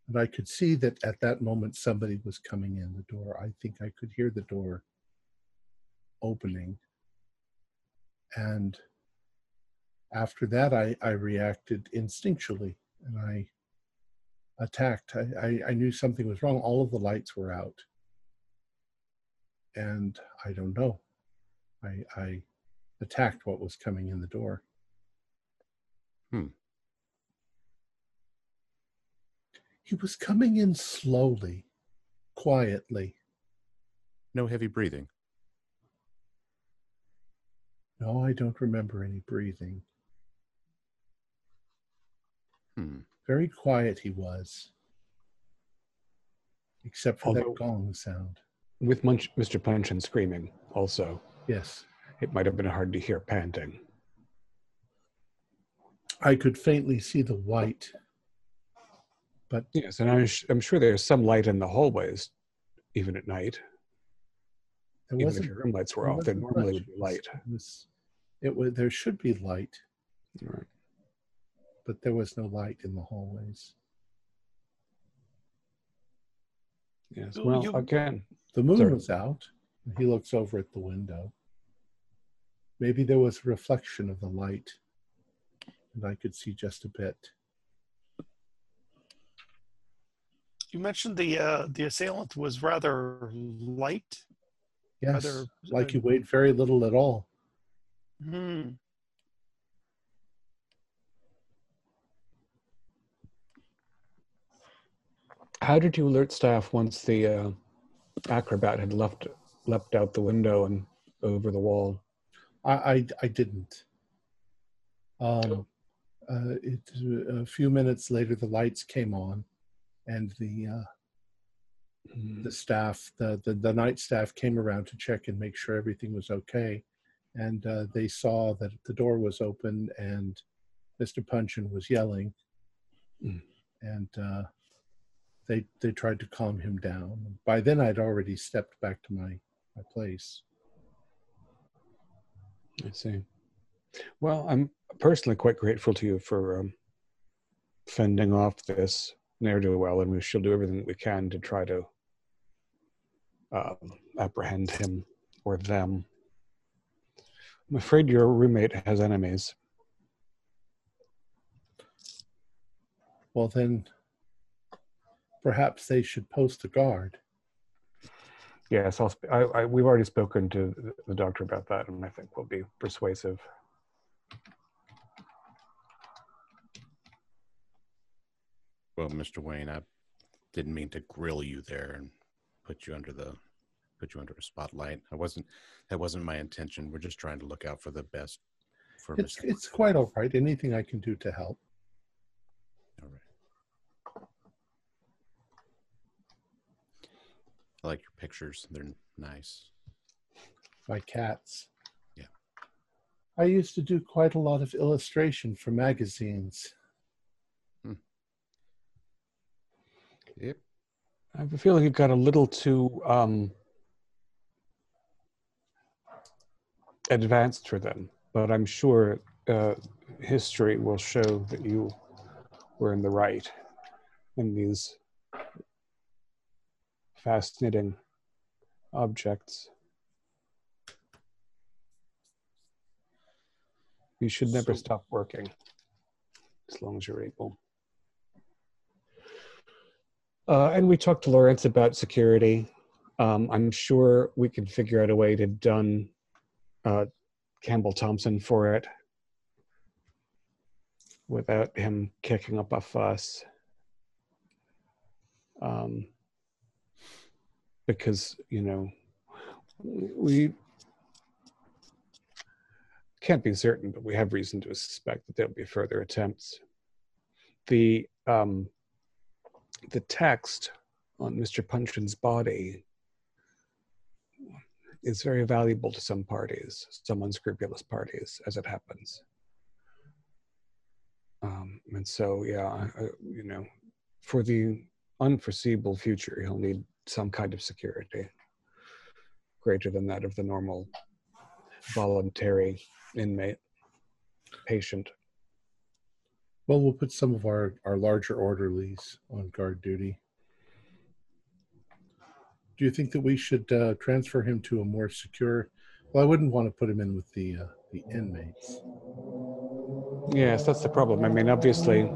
and I could see that at that moment somebody was coming in the door. I think I could hear the door opening. And after that, I, I reacted instinctually and I attacked. I, I, I knew something was wrong. All of the lights were out. And I don't know. I, I attacked what was coming in the door. Hmm. He was coming in slowly, quietly. No heavy breathing. No, I don't remember any breathing. Hmm. Very quiet he was, except for Although- that gong sound. With Munch, Mr. Puncheon screaming, also, Yes, it might have been hard to hear panting. I could faintly see the white, but Yes, and I'm, sh- I'm sure there's some light in the hallways, even at night. Even if your room lights were off, there normally would be light. It was. It was. There should be light, Right. but there was no light in the hallways. Yes. Well, you- again, The moon Sorry. was out. And he looks over at the window. Maybe there was a reflection of the light, and I could see just a bit. You mentioned the uh, the assailant was rather light. Yes, Rather, like he weighed very little at all. Hmm. how did you alert staff once the uh, acrobat had left leapt out the window and over the wall? I I, I didn't. Um, uh, it, a few minutes later, the lights came on, and the uh, Mm, the staff, the, the the night staff, came around to check and make sure everything was okay, and uh, they saw that the door was open and Mr. Puncheon was yelling, Mm. and uh, they they tried to calm him down. By then, I'd already stepped back to my my place. I see. Well, I'm personally quite grateful to you for um, fending off this ne'er do well, and we shall do everything that we can to try to um, apprehend him or them. I'm afraid your roommate has enemies. Well, then, perhaps they should post a guard. Yes, I'll sp- I, I, we've already spoken to the doctor about that, and I think we'll be persuasive. Well, Mr. Wayne, I didn't mean to grill you there and put you under the put you under a spotlight. I wasn't. That wasn't my intention. We're just trying to look out for the best for It's Mr. it's quite all right. Anything I can do to help. All right. I like your pictures. They're nice. My cats. Yeah. I used to do quite a lot of illustration for magazines. Yep. I have a feeling you've got a little too um, advanced for them, but I'm sure uh, history will show that you were in the right in these fascinating objects. You should never So- stop working as long as you're able. Uh, and we talked to Lawrence about security. Um, I'm sure we could figure out a way to dun uh, Campbell Thompson for it without him kicking up a fuss. Um, because, you know, we can't be certain, but we have reason to suspect that there'll be further attempts. The um, the text on Mr. Puncheon's body is very valuable to some parties, some unscrupulous parties, as it happens. Um, and so, yeah, I, you know, for the unforeseeable future, he'll need some kind of security greater than that of the normal voluntary inmate patient. Well, we'll put some of our, our larger orderlies on guard duty. Do you think that we should uh, transfer him to a more secure? Well, I wouldn't want to put him in with the uh, the inmates. Yes, that's the problem. I mean, obviously,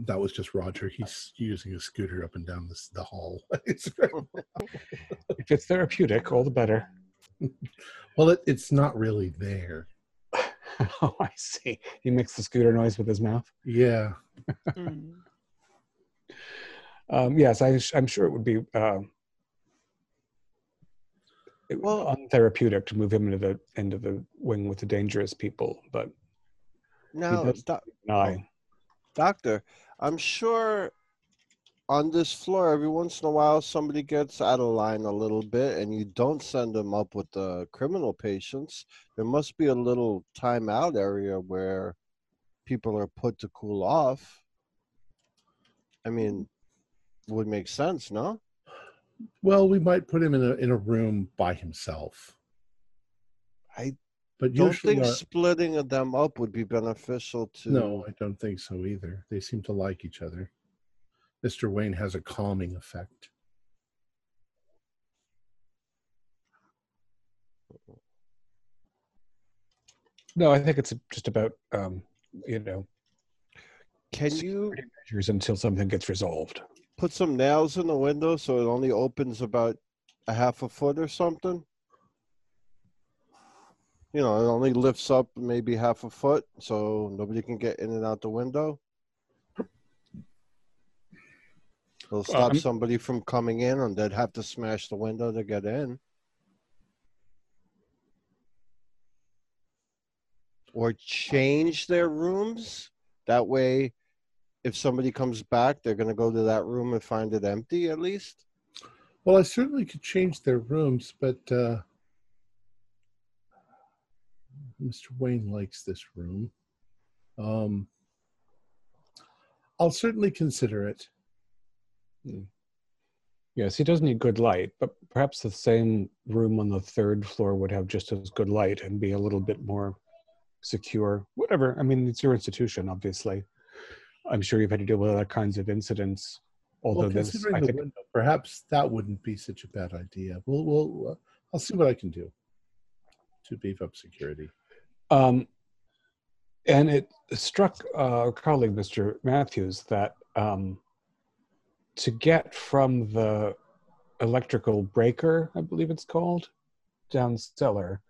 That was just Roger. He's using a scooter up and down this, the hall. If it's therapeutic, all the better. Well, it, it's not really there. oh, I see. He makes the scooter noise with his mouth. Yeah. Mm. Um, yes, I, I'm sure it would be um, it, Well- untherapeutic to move him into the end of the wing with the dangerous people, but no, does- doc- I doctor, I'm sure on this floor, every once in a while, somebody gets out of line a little bit, and you don't send them up with the criminal patients. There must be a little timeout area where people are put to cool off. I mean, would make sense, no? Well, we might put him in a in a room by himself. I But don't think splitting them up would be beneficial to. no, I don't think so either. They seem to like each other. Mr. Wayne has a calming effect. no, I think it's just about um, you know Can you measures until something gets resolved. put some nails in the window so it only opens about a half a foot or something? You know, it only lifts up maybe half a foot so nobody can get in and out the window. It'll stop Um, somebody from coming in and they'd have to smash the window to get in. Or change their rooms. That way, if somebody comes back, they're going to go to that room and find it empty at least. Well, I certainly could change their rooms, but uh, Mr. Wayne likes this room. Um, I'll certainly consider it. Yes, he does need good light, but perhaps the same room on the third floor would have just as good light and be a little bit more secure. Whatever. I mean, it's your institution, obviously. I'm sure you've had to deal with other kinds of incidents. Although well, this, I think, window, perhaps that wouldn't be such a bad idea. We'll, we'll, uh, I'll see what I can do to beef up security. Um, and it struck uh, our colleague, Mr. Matthews, that um, to get from the electrical breaker, I believe it's called, down cellar,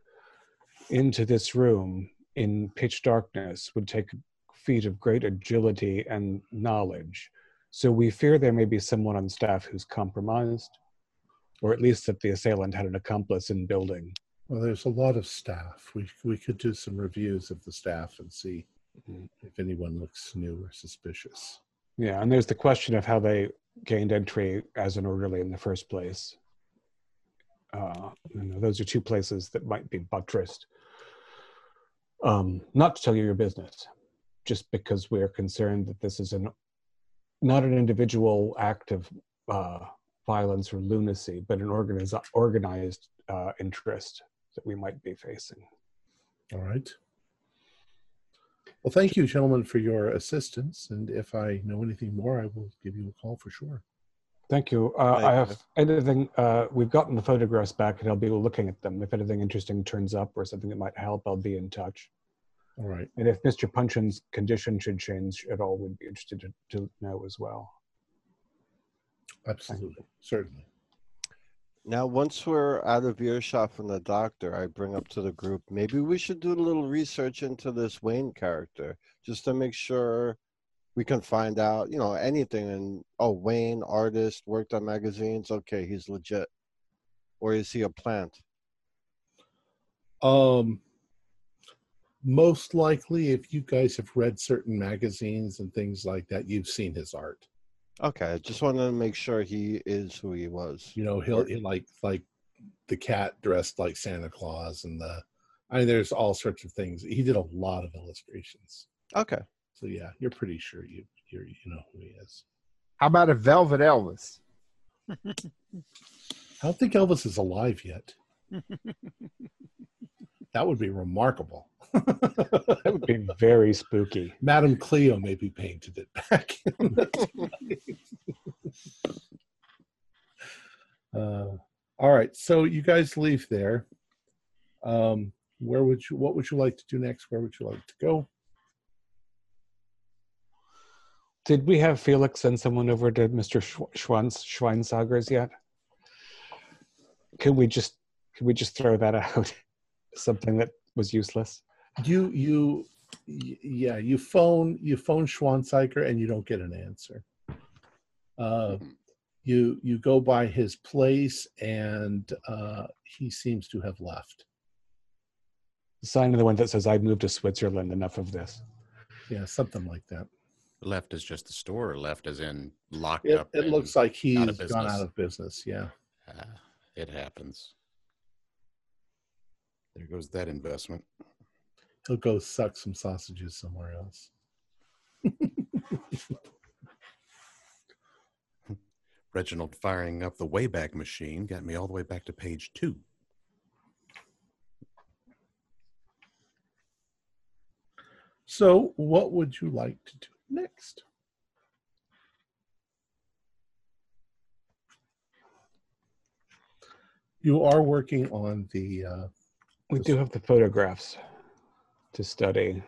into this room in pitch darkness would take a feat of great agility and knowledge. So we fear there may be someone on staff who's compromised, or at least that the assailant had an accomplice in building. Well, there's a lot of staff. We we could do some reviews of the staff and see Mhm. if anyone looks new or suspicious. Yeah, and there's the question of how they gained entry as an orderly in the first place. Uh, you know, those are two places that might be buttressed. Um, not to tell you your business, just because we're concerned that this is an not an individual act of uh, violence or lunacy, but an organized organized uh, interest that we might be facing. All right. Well, thank you, gentlemen, for your assistance. And if I know anything more, I will give you a call for sure. Thank you. Uh, I have anything. Uh, we've gotten the photographs back, and I'll be looking at them. If anything interesting turns up or something that might help, I'll be in touch. All right. And if Mr. Puncheon's condition should change at all, we'd be interested to, to know as well. Absolutely. Certainly. Now, once we're out of earshot from the doctor, I bring up to the group, maybe we should do a little research into this Wayne character just to make sure we can find out, you know, anything. And oh, Wayne, artist, worked on magazines. Okay, he's legit. Or is he a plant? Um, most likely, if you guys have read certain magazines and things like that, you've seen his art. Okay, I just wanted to make sure he is who he was. You know, he'll he like like the cat dressed like Santa Claus and the. I mean, there's all sorts of things. He did a lot of illustrations. Okay. So yeah, you're pretty sure you you you know who he is. How about a Velvet Elvis? I don't think Elvis is alive yet. that would be remarkable. That would be very spooky. Madame Cleo maybe painted it back. uh, all right, so you guys leave there. Um, where would you? What would you like to do next? Where would you like to go? Did we have Felix send someone over to Mr. Schw- Schwanz, Schweinsager's yet? Could we just could we just throw that out? Something that was useless. You you y- yeah you phone you phone Schwanzeiger and you don't get an answer. Uh, you you go by his place and uh, he seems to have left. Sign of the one that says I moved to Switzerland. Enough of this. Yeah, something like that. Left is just the store, left as in locked It, up. it looks like he's out gone out of business. Yeah. ah, it happens. There goes that investment. He'll go suck some sausages somewhere else. Reginald firing up the Wayback Machine got me all the way back to page two. So, what would you like to do next? You are working on the. Uh, We do have the photographs to study.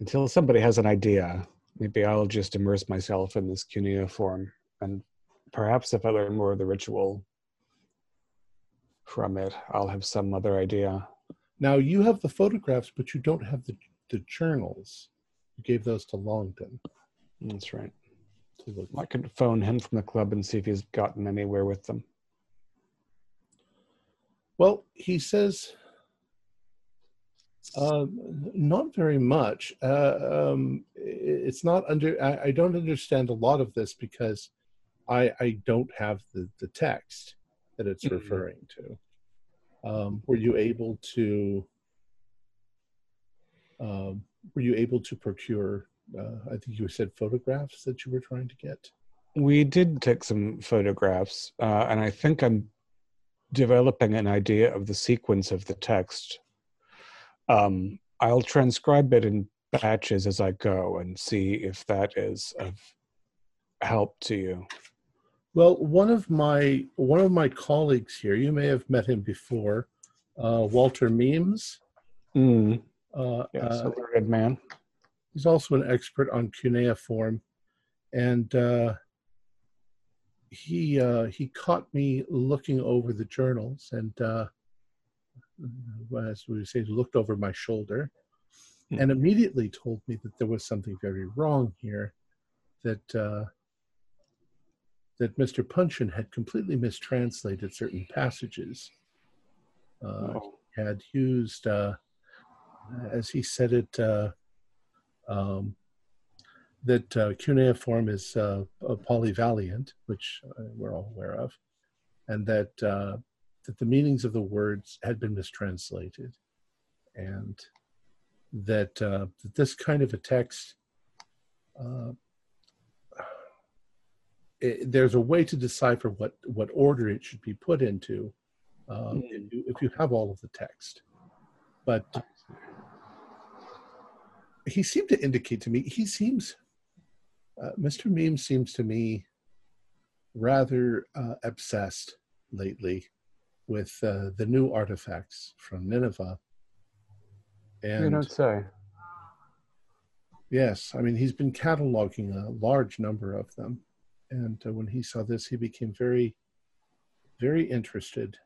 Until somebody has an idea, maybe I'll just immerse myself in this cuneiform, and perhaps if I learn more of the ritual from it, I'll have some other idea. now, you have the photographs, but you don't have the, the journals. You gave those to Longton. That's right. I could phone him from the club and see if he's gotten anywhere with them. Well, he says uh, not very much. Uh, um, it's not under. I, I don't understand a lot of this because I I don't have the the text that it's Mhm. referring to. Um, were you able to? Um, were you able to procure? Uh, I think you said photographs that you were trying to get. We did take some photographs, uh, and I think I'm developing an idea of the sequence of the text. Um, I'll transcribe it in batches as I go and see if that is of help to you. Well, one of my one of my colleagues here, you may have met him before, uh, Walter Meems. Mm, Uh, yes, uh, a learned man. he's also an expert on cuneiform, and uh, he uh, he caught me looking over the journals, and uh, as we say, looked over my shoulder, Hmm. and immediately told me that there was something very wrong here. that uh, that Mr. Puncheon had completely mistranslated certain passages. Uh, Oh. Had used, uh, as he said it, uh, um, that uh, cuneiform is uh, a polyvalent, which uh, we're all aware of, and that uh, that the meanings of the words had been mistranslated, and that, uh, that this kind of a text uh, it, there's a way to decipher what what order it should be put into uh, if, you, if you have all of the text. But he seemed to indicate to me he seems uh, mr meme seems to me rather uh, obsessed lately with uh, the new artifacts from nineveh You don't say. Yes, I mean he's been cataloging a large number of them, and uh, when he saw this, he became very, very interested.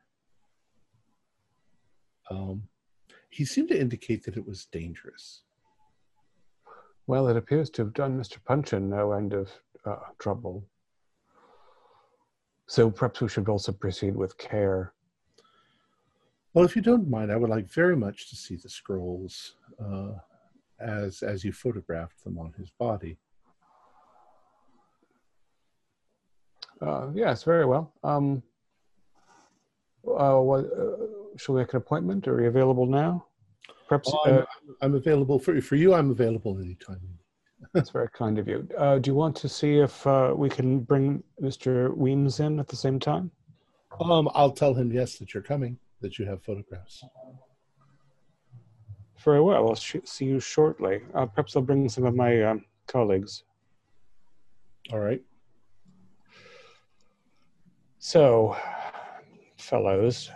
Um, he seemed to indicate that it was dangerous. Well, it appears to have done Mr. Puncheon no end of uh, trouble. So perhaps we should also proceed with care. Well, if you don't mind, I would like very much to see the scrolls uh, as as you photographed them on his body. Uh, yes, very well. Um, uh, what, uh, shall we make an appointment? Are you available now? Perhaps Oh, I'm, uh, I'm available for for you. I'm available anytime. that's very kind of you. Uh, do you want to see if uh, we can bring Mr. Weems in at the same time? Um, I'll tell him yes that you're coming, that you have photographs. Very well. I'll sh- see you shortly. Uh, perhaps I'll bring some of my um, colleagues. All right. So, fellows,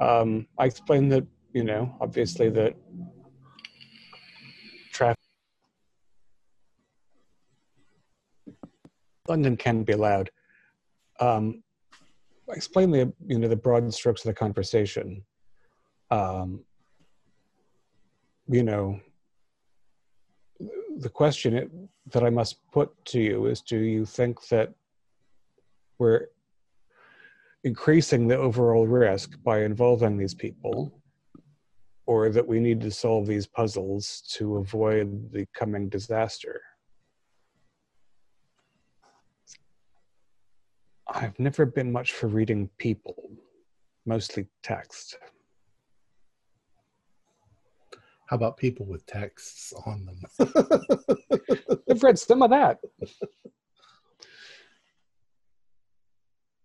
um, I explained that, you know, obviously that traffic. London can be loud. Um, I explained the, you know, the broad strokes of the conversation. Um, you know, the question it, that I must put to you is: Do you think that we're increasing the overall risk by involving these people, or that we need to solve these puzzles to avoid the coming disaster. I've never been much for reading people, mostly text. How about people with texts on them? I've read some of that.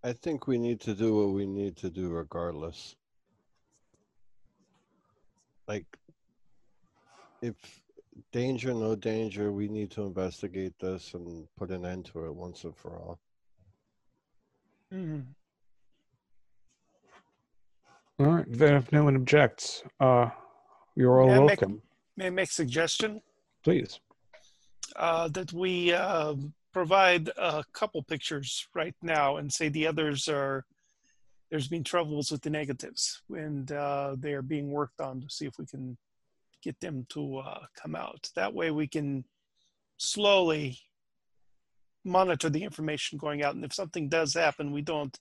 I think we need to do what we need to do regardless. Like, if danger, no danger, we need to investigate this and put an end to it once and for all. Mhm. All right, then if no one objects, uh, you're all May I make- welcome. May I make suggestion? Please. uh, that we uh, provide a couple pictures right now and say the others are there's been troubles with the negatives and uh, they are being worked on to see if we can get them to uh, come out that way we can slowly monitor the information going out and if something does happen we don't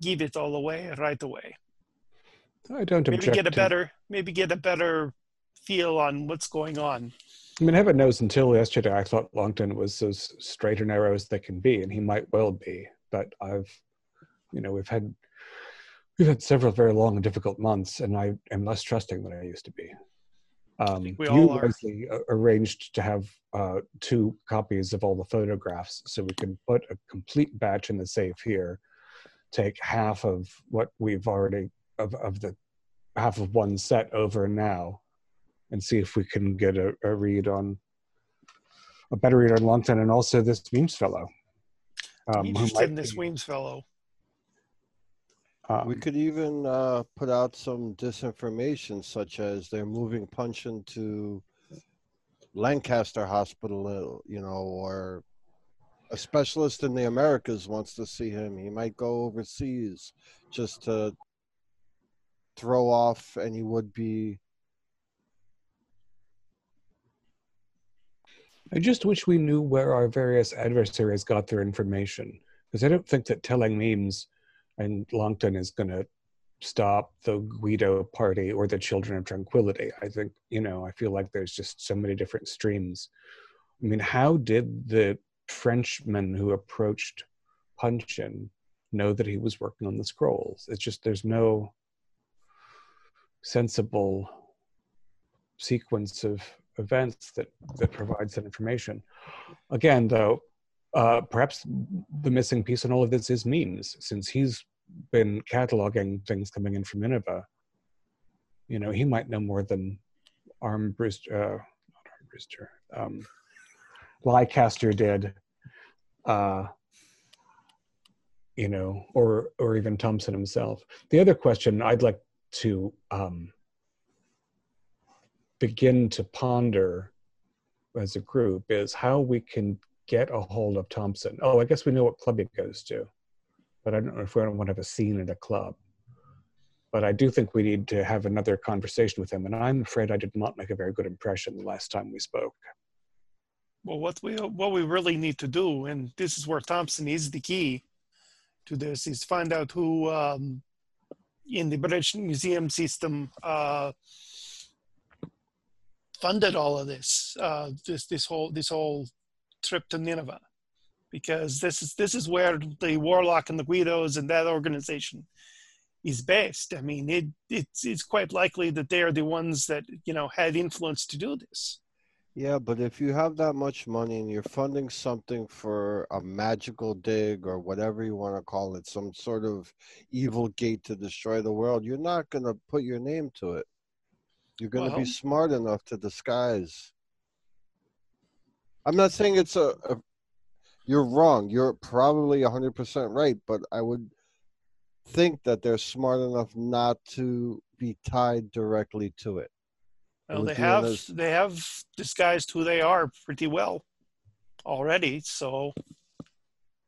give it all away right away I don't maybe get a better maybe get a better feel on what's going on I mean, heaven knows until yesterday I thought Longton was as straight and narrow as they can be, and he might well be. But I've, you know, we've had we've had several very long and difficult months, and I am less trusting than I used to be. Um, you all are. wisely arranged to have uh, two copies of all the photographs, so we can put a complete batch in the safe here. Take half of what we've already of of the half of one set over now and see if we can get a, a read on a better read on Longton and also this Weems fellow. Um, interested in this be, Weems fellow um, We could even uh, put out some disinformation, such as they're moving Puncheon to Lancaster Hospital, uh, you know, or a specialist in the Americas wants to see him. He might go overseas just to throw off any would be I just wish we knew where our various adversaries got their information. Because I don't think that telling memes and Longton is going to stop the Guido party or the Children of Tranquility. I think, you know, I feel like there's just so many different streams. I mean, how did the Frenchman who approached Puncheon know that he was working on the scrolls? It's just, there's no sensible sequence of events that that provides that information. Again, though, uh, perhaps the missing piece in all of this is memes, since he's been cataloging things coming in from Nineveh. You know, he might know more than Armbruster, uh, not Armbruster, um, Leicester did. Uh, you know, or or even Thompson himself. The other question I'd like to um, begin to ponder as a group is how we can get a hold of Thompson. Oh, I guess we know what club goes to, but I don't know if we don't want to have a scene at a club. But I do think we need to have another conversation with him, and I'm afraid I did not make a very good impression the last time we spoke. Well, what we what we really need to do, and this is where Thompson is the key to this, is find out who um, in the British Museum system uh, funded all of this, uh, this this whole this whole trip to Nineveh, because this is this is where the Warlock and the Guidos and that organization is based. I mean, it it's it's quite likely that they are the ones that you know had influence to do this. Yeah, but if you have that much money and you're funding something for a magical dig or whatever you want to call it, some sort of evil gate to destroy the world, you're not going to put your name to it. You're going to Well- be smart enough to disguise. I'm not saying it's a, a you're wrong. You're probably 100% right, but I would think that they're smart enough not to be tied directly to it. Well, they have honest. they have disguised who they are pretty well already. So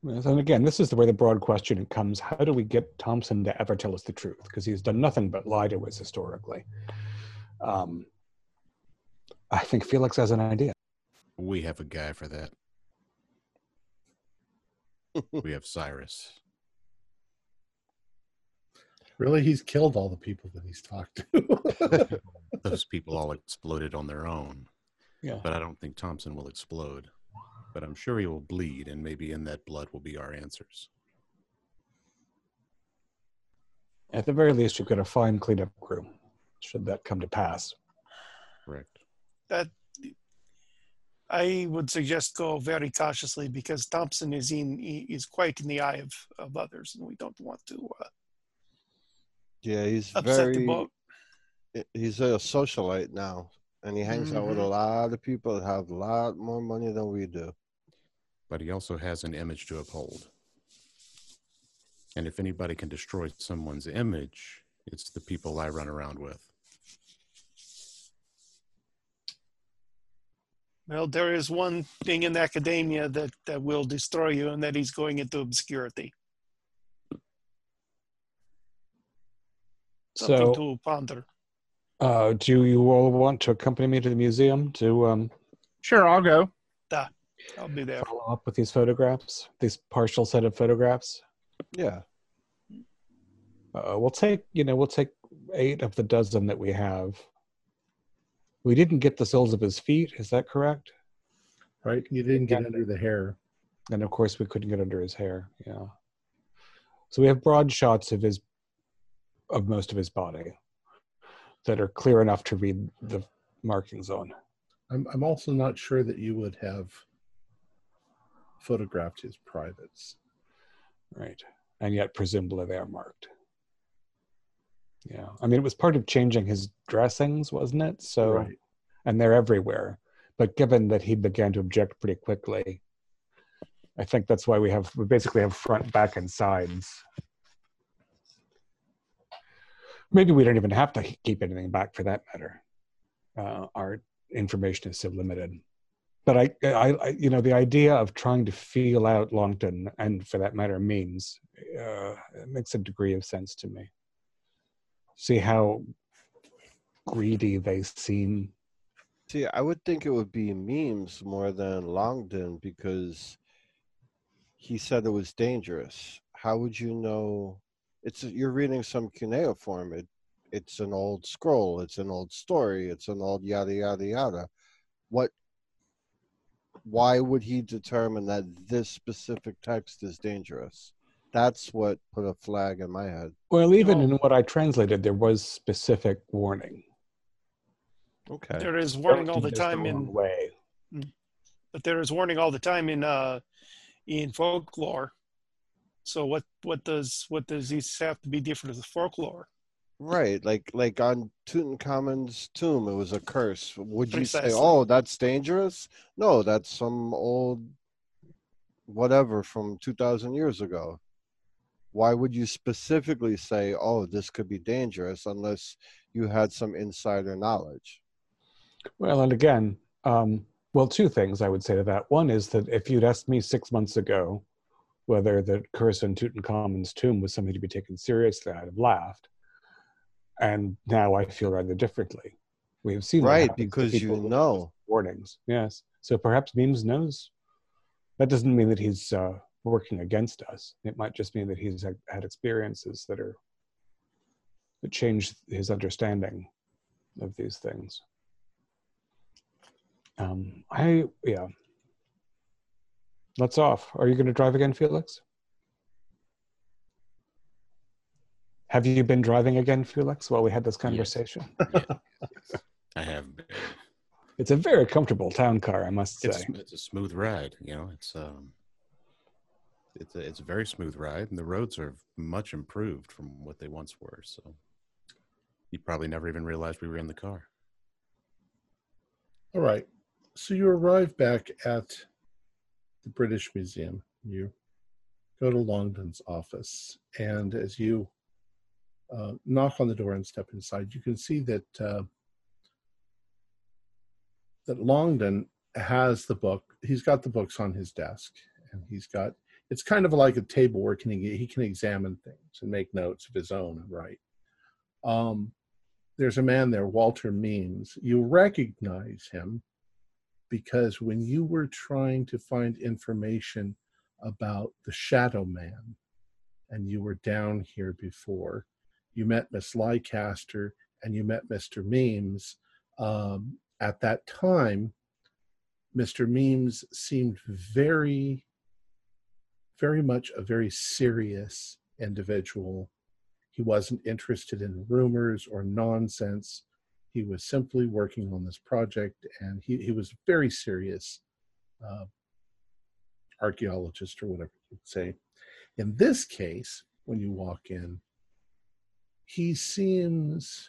And again, this is the way the broad question comes: How do we get Thompson to ever tell us the truth? Because he's done nothing but lie to us historically. Um, I think Felix has an idea. We have a guy for that. we have Cyrus. Really, he's killed all the people that he's talked to. Those people all exploded on their own. Yeah. But I don't think Thompson will explode. But I'm sure he will bleed, and maybe in that blood will be our answers. At the very least, you've got a fine cleanup crew. Should that come to pass? Correct. that I would suggest go very cautiously because Thompson is in is quite in the eye of, of others, and we don't want to uh, Yeah, he's upset the very boat. he's a socialite now, and he hangs out with a Mhm. lot of people that have a lot more money than we do. But he also has an image to uphold. And if anybody can destroy someone's image, it's the people I run around with. Well, there is one thing in academia that, that will destroy you, and that he's going into obscurity. Something So, to ponder. uh, do you all want to accompany me to the museum to um, Sure, I'll go. I'll be there. follow up with these photographs, these partial set of photographs? Yeah, Uh, we'll take, you know, we'll take eight of the dozen that we have. We didn't get the soles of his feet. Is that correct? right? You didn't get under the hair. And of course, we couldn't get under his hair. Yeah. So we have broad shots of his, of most of his body, that are clear enough to read the markings on. I'm, I'm also not sure that you would have photographed his privates. Right. And yet, presumably, they are marked. Yeah. I mean, it was part of changing his dressings, wasn't it? So, Right. and they're everywhere. But given that he began to object pretty quickly, I think that's why we have we basically have front, back, and sides. Maybe we don't even have to keep anything back for that matter. Uh, our information is so limited. But I, I, I, you know, the idea of trying to feel out Longton, and for that matter, means, uh, it makes a degree of sense to me. See how greedy they seem See, I would think it would be memes more than Longden because he said it was dangerous. How would you know? It's you're reading some cuneiform. It it's an old scroll. It's an old story. It's an old yada yada yada. What? Why would he determine that this specific text is dangerous? That's what put a flag in my head. Well, even No. in what I translated, there was specific warning. Okay. There is warning all the time wrong in, way. but there is warning all the time in uh in folklore. So what what does what does this have to be different as folklore? Right, like like on Tutankhamun's tomb, it was a curse. Would you say, "Oh, that's dangerous"? No, that's some old whatever from two thousand years ago. Why would you specifically say, "Oh, this could be dangerous," unless you had some insider knowledge? Well, and again, um, well, two things I would say to that. One is that if you'd asked me six months ago whether the curse on Tutankhamun's tomb was something to be taken seriously, I'd have laughed. And now I feel rather differently. We have seen Right, because you know. warnings. Yes, so perhaps Memes knows. That doesn't mean that he's uh, working against us. It might just mean that he's had, experiences that are that change his understanding of these things. Um, I yeah. Let's off. Are you going to drive again, Felix? Have you been driving again, Felix, while we had this conversation? I have. Been. It's a very comfortable town car, I must say. It's it's a smooth ride. You know, it's um, it's a, it's a very smooth ride, and the roads are much improved from what they once were. So, you probably never even realized we were in the car. All right. So you arrive back at the British Museum. You go to Longdon's office, and as you uh, knock on the door and step inside, you can see that uh, that Longdon has the book. He's got the books on his desk, and he's got. It's kind of like a table where can he, he can examine things and make notes of his own right. Um, there's a man there, Walter Means. You recognize him because when you were trying to find information about the Shadow Man, and you were down here before, you met Miss Leicester and you met Mr. Memes. Um, at that time, Mr. Memes seemed very, very much a very serious individual. He wasn't interested in rumors or nonsense. He was simply working on this project, and he, he was very serious uh, archaeologist or whatever you'd say. In this case, when you walk in, he seems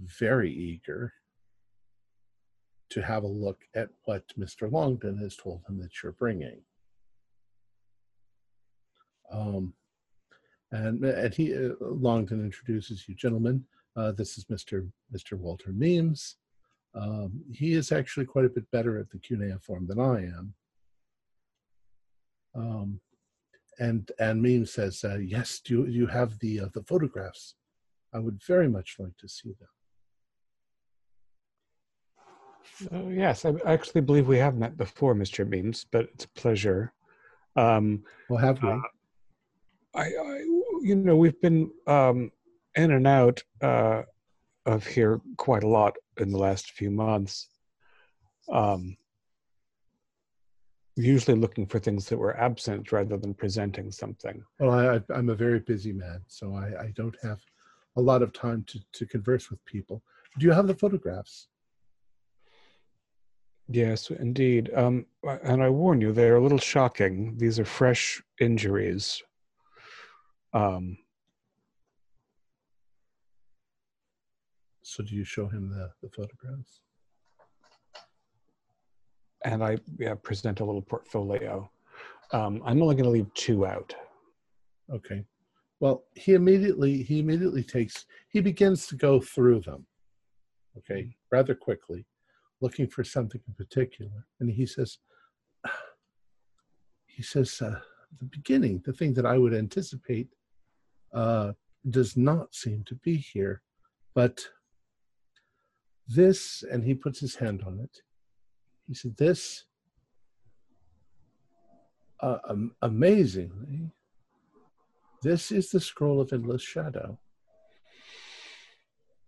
very eager to have a look at what Mr. Longdon has told him that you're bringing. Um, and and he uh, Longdon introduces you, gentlemen. Uh, this is Mr. Mr. Walter Memes. Um, he is actually quite a bit better at the cuneiform than I am. Um, and and Memes says, uh, "Yes, do you, you have the uh, the photographs? I would very much like to see them." Uh, yes, I actually believe we have met before, Mr. Beams, but it's a pleasure. Um, Well, have we? I, I, you know, we've been um, in and out uh, of here quite a lot in the last few months. Um, usually looking for things that were absent rather than presenting something. well, I, I, I'm a very busy man, so I, I don't have a lot of time to, to converse with people. Do you have the photographs? Yes, indeed. Um, and I warn you, they're a little shocking. These are fresh injuries. Um, So, do you show him the, the photographs? and I yeah, present a little portfolio. Um, I'm only going to leave two out. Okay. Well, he immediately he immediately takes he begins to go through them. Okay, rather quickly, looking for something in particular, and he says, he says, uh, the beginning, the thing that I would anticipate, uh, does not seem to be here, but This, and he puts his hand on it. He said, This, uh, um, amazingly, this is the scroll of endless shadow.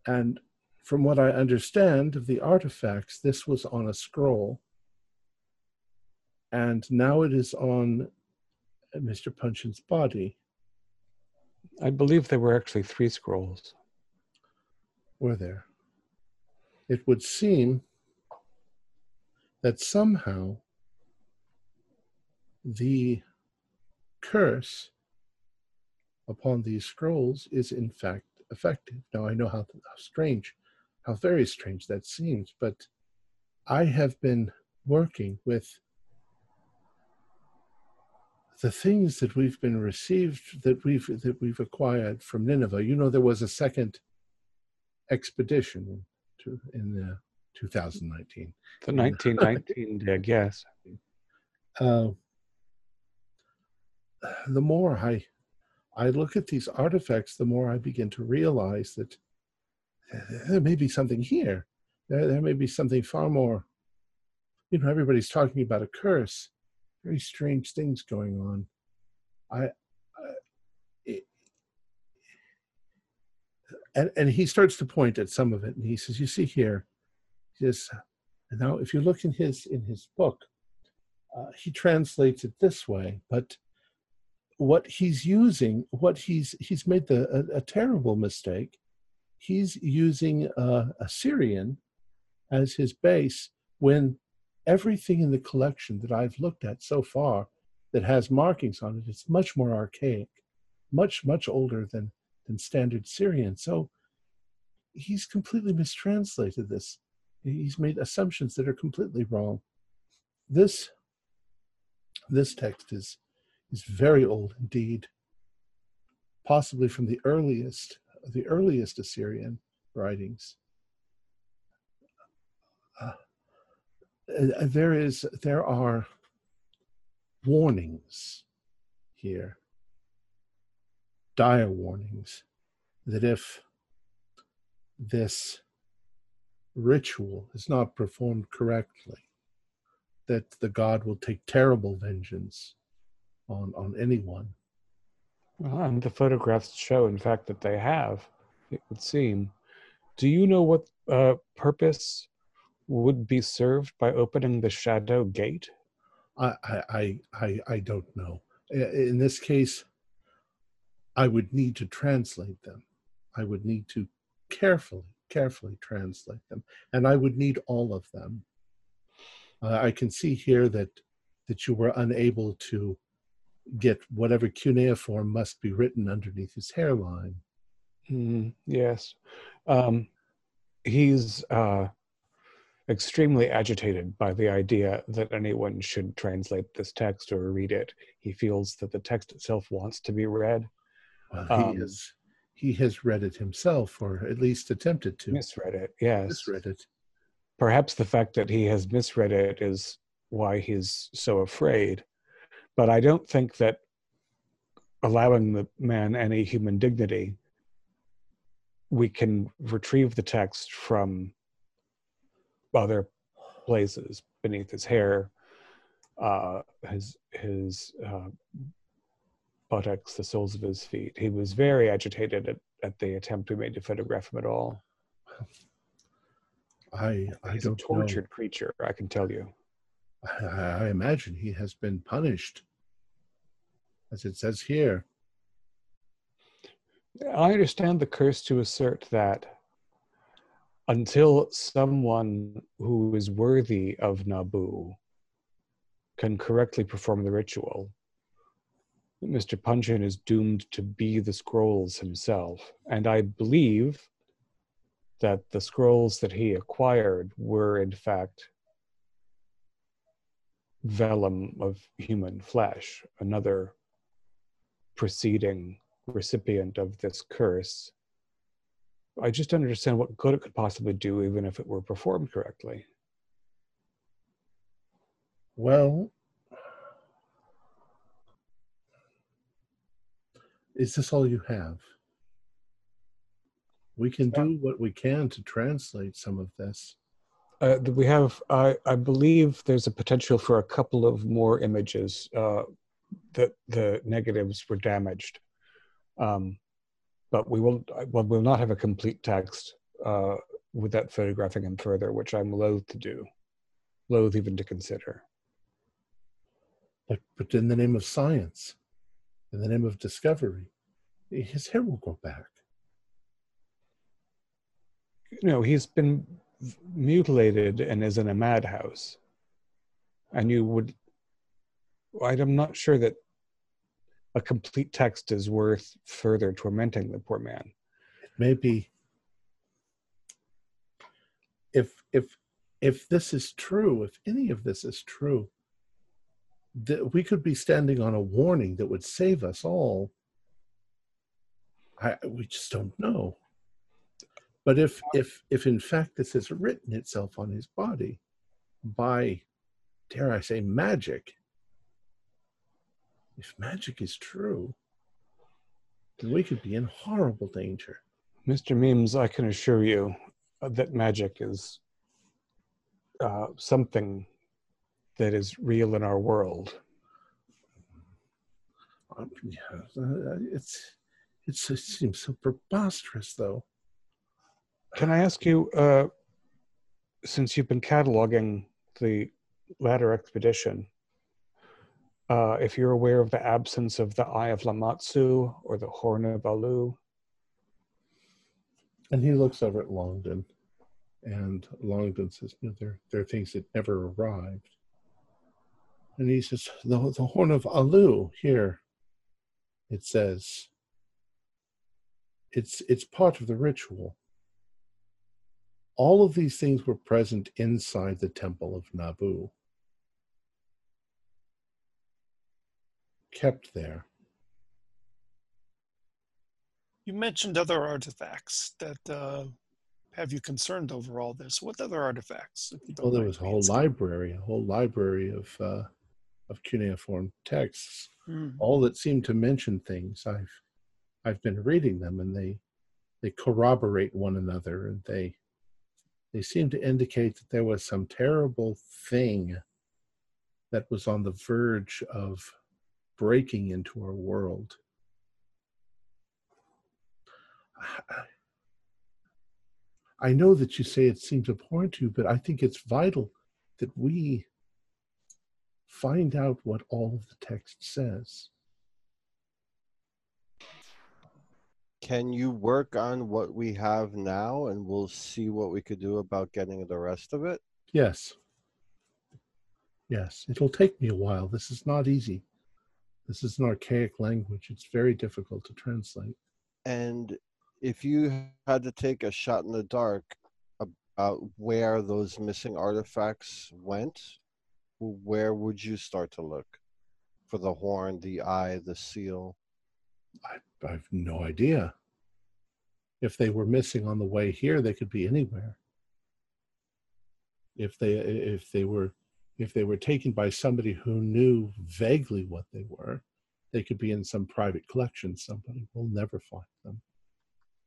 And from what I understand of the artifacts, this was on a scroll. And now it is on Mr. Puncheon's body. I believe there were actually three scrolls. Were there? It would seem that somehow the curse upon these scrolls is in fact effective. Now I know how, how strange, how very strange that seems, but I have been working with the things that we've been received that we've that we've acquired from Nineveh. You know, there was a second expedition to in the 2019. The 1919 dig, yes. Uh, the more I I look at these artifacts, the more I begin to realize that there may be something here. There, there may be something far more. You know, everybody's talking about a curse. Very strange things going on. I, I it, and and he starts to point at some of it, and he says, "You see here, this, now if you look in his in his book, uh, he translates it this way, but." what he's using, what he's he's made the a, a terrible mistake. He's using uh, Assyrian as his base when everything in the collection that I've looked at so far that has markings on it is much more archaic, much much older than than standard Assyrian. So he's completely mistranslated this. He's made assumptions that are completely wrong. This this text is is very old indeed, possibly from the earliest the earliest Assyrian writings. Uh, uh, there is there are warnings here, dire warnings, that if this ritual is not performed correctly, that the god will take terrible vengeance on on anyone. Well, and the photographs show, in fact, that they have. It would seem. Do you know what uh, purpose would be served by opening the shadow gate? I, I I I don't know. In this case, I would need to translate them. I would need to carefully, carefully translate them, and I would need all of them. Uh, I can see here that that you were unable to get whatever cuneiform must be written underneath his hairline. Mm, yes. Um, he's uh, extremely agitated by the idea that anyone should translate this text or read it. He feels that the text itself wants to be read. Well, he um, is. He has read it himself, or at least attempted to. Misread it, yes. Misread it. Perhaps the fact that he has misread it is why he's so afraid. But I don't think that allowing the man any human dignity, we can retrieve the text from other places beneath his hair, uh, his his uh, buttocks, the soles of his feet. He was very agitated at, at the attempt we made to photograph him at all. I I He's don't a tortured know. creature, I can tell you. I, I imagine he has been punished, as it says here. I understand the curse to assert that until someone who is worthy of Nabu can correctly perform the ritual, Mr. Puncheon is doomed to be the scrolls himself. And I believe that the scrolls that he acquired were, in fact, vellum of human flesh, another preceding recipient of this curse. I just don't understand what good it could possibly do, even if it were performed correctly. Well, is this all you have? We can do what we can to translate some of this. Uh, we have, I, I believe, there's a potential for a couple of more images. Uh, that the negatives were damaged, um, but we will. Well, we'll not have a complete text uh, without photographing him further, which I'm loath to do, loath even to consider. But, but in the name of science, in the name of discovery, his hair will grow back. You know, he's been mutilated and is in a madhouse, and you would I'm not sure that a complete text is worth further tormenting the poor man. Maybe if if if this is true, if any of this is true, that we could be standing on a warning that would save us all. I we just don't know. But if if if in fact this has written itself on his body by dare I say magic, if magic is true, then we could be in horrible danger. Mr. Memes, I can assure you that magic is uh, something that is real in our world. Um, yeah, uh, it's, it's it seems so preposterous, though. Can I ask you, uh, since you've been cataloging the latter expedition, uh, if you're aware of the absence of the Eye of Lamashtu or the Horn of Alu. And he looks over at Longden, and Longden says, you know, there, there are things that never arrived. And he says, the, the Horn of Alu here, it says, it's, it's part of the ritual. All of these things were present inside the Temple of Nabu. Kept there. You mentioned other artifacts that uh, have you concerned over all this. What other artifacts? Well, there was a whole library, a whole library of uh, of cuneiform texts, mm. all that seem to mention things. I've I've been reading them, and they they corroborate one another, and they they seem to indicate that there was some terrible thing that was on the verge of breaking into our world. I know that you say it seems abhorrent to you, but I think it's vital that we find out what all of the text says. Can you work on what we have now and we'll see what we could do about getting the rest of it? Yes. Yes, it'll take me a while. This is not easy. This is an archaic language. It's very difficult to translate. And if you had to take a shot in the dark about where those missing artifacts went, where would you start to look for the horn, the eye, the seal? I, I have no idea. If they were missing on the way here, they could be anywhere. If they if they were if they were taken by somebody who knew vaguely what they were, they could be in some private collection. Somebody will never find them.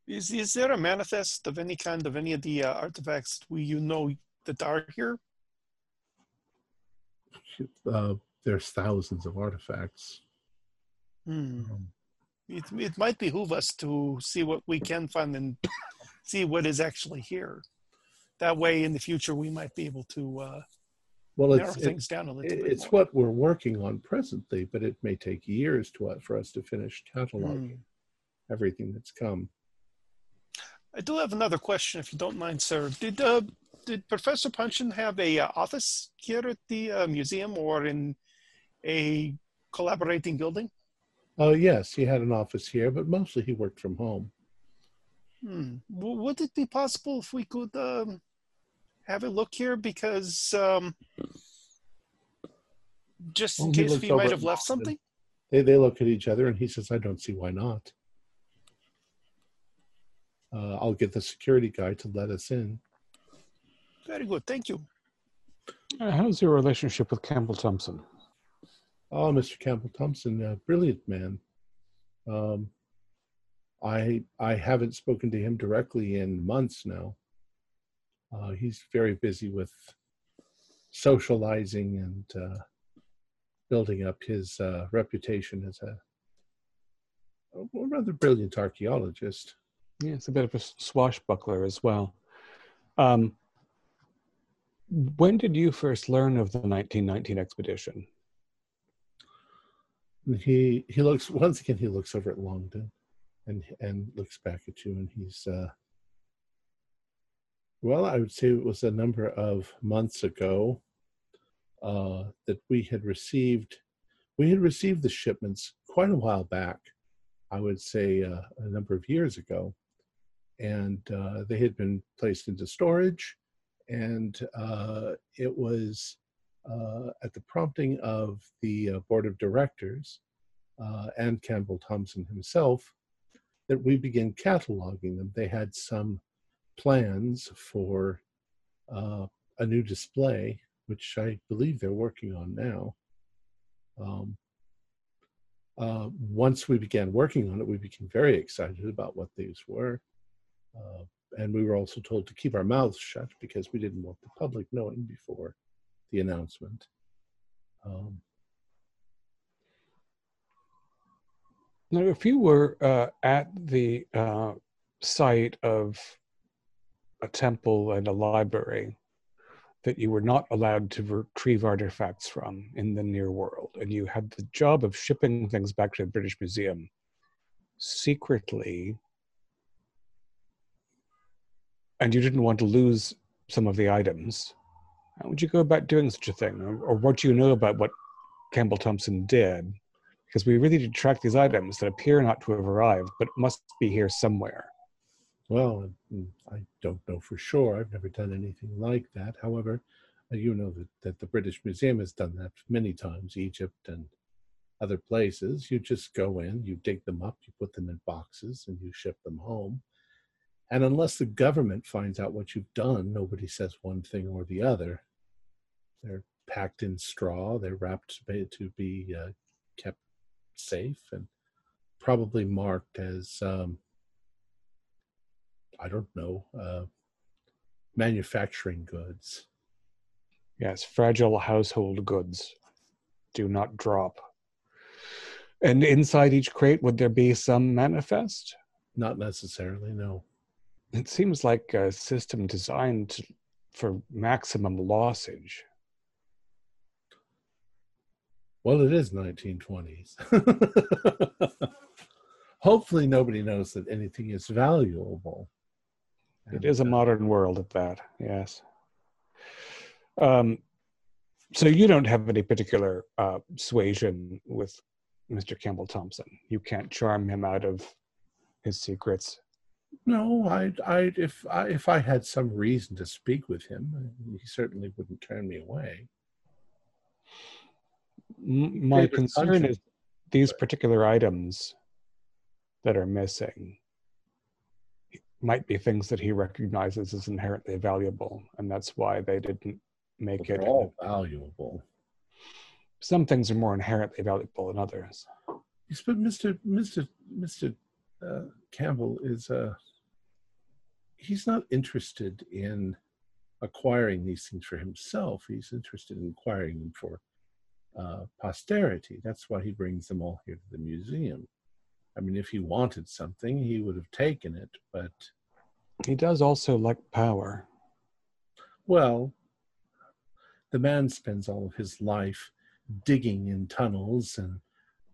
Is, is there a manifest of any kind of any of the uh, artifacts we you know that are here? Uh, there's thousands of artifacts. Hmm. Um, it, it might behoove us to see what we can find and see what is actually here. That way, in the future, we might be able to uh, well, it's, things it, down a little It's more. what we're working on presently, but it may take years to for us to finish cataloging mm. everything that's come. I do have another question, if you don't mind, sir. Did uh, did Professor Puncheon have a uh, office here at the uh, museum or in a collaborating building? Oh yes, he had an office here, but mostly he worked from home. Hmm. Would it be possible if we could um, have a look here because um, just in well, case he might have left something. They they look at each other and he says, "I don't see why not." Uh, I'll get the security guy to let us in. Very good, thank you. Uh, how's your relationship with Campbell Thompson? Oh, Mr. Campbell Thompson, a brilliant man. Um, I I haven't spoken to him directly in months now. Uh, he's very busy with socializing and uh, building up his uh, reputation as a, a rather brilliant archaeologist. Yeah, it's a bit of a swashbuckler as well. Um, when did you first learn of the 1919 expedition? He he looks once again. He looks over at Longden, and and looks back at you, and he's. Uh, well, I would say it was a number of months ago uh, that we had received. We had received the shipments quite a while back. I would say uh, a number of years ago, and uh, they had been placed into storage and uh, it was uh, at the prompting of the uh, board of directors and Campbell Thompson himself that we began cataloging them. They had some plans for uh, a new display, which I believe they're working on now. Um, uh, once we began working on it, we became very excited about what these were. Uh, and we were also told to keep our mouths shut because we didn't want the public knowing before the announcement. Um, now, if you were uh, at the uh, site of a temple and a library that you were not allowed to retrieve artifacts from in the near world, and you had the job of shipping things back to the British Museum secretly and you didn't want to lose some of the items, how would you go about doing such a thing? Or, or what do you know about what Campbell Thompson did? Because we really did track these items that appear not to have arrived, but must be here somewhere. Well, I don't know for sure. I've never done anything like that. However, uh, you know that, that the British Museum has done that many times, Egypt and other places. You just go in, you dig them up, you put them in boxes, and you ship them home. And unless the government finds out what you've done, nobody says one thing or the other. They're packed in straw, they're wrapped to be uh, kept safe and probably marked as, um, I don't know, uh, manufacturing goods. Yes, fragile household goods do not drop. And inside each crate, would there be some manifest? Not necessarily, no it seems like a system designed to, for maximum lossage. Well, it is 1920s. Hopefully, nobody knows that anything is valuable. It is a uh, modern world at that, yes. Um, so you don't have any particular uh, suasion with Mr. Campbell Thompson. You can't charm him out of his secrets. No, I, I, if I, if I had some reason to speak with him, he certainly wouldn't turn me away. My David concern is these particular items that are missing might be things that he recognizes as inherently valuable, and that's why they didn't make it. All valuable. Some things are more inherently valuable than others. Yes, but Mister Mister Mister uh, Campbell is uh, he's not interested in acquiring these things for himself. He's interested in acquiring them for uh, posterity. That's why he brings them all here to the museum. I mean, if he wanted something, he would have taken it, but. He does also like power. Well, the man spends all of his life digging in tunnels and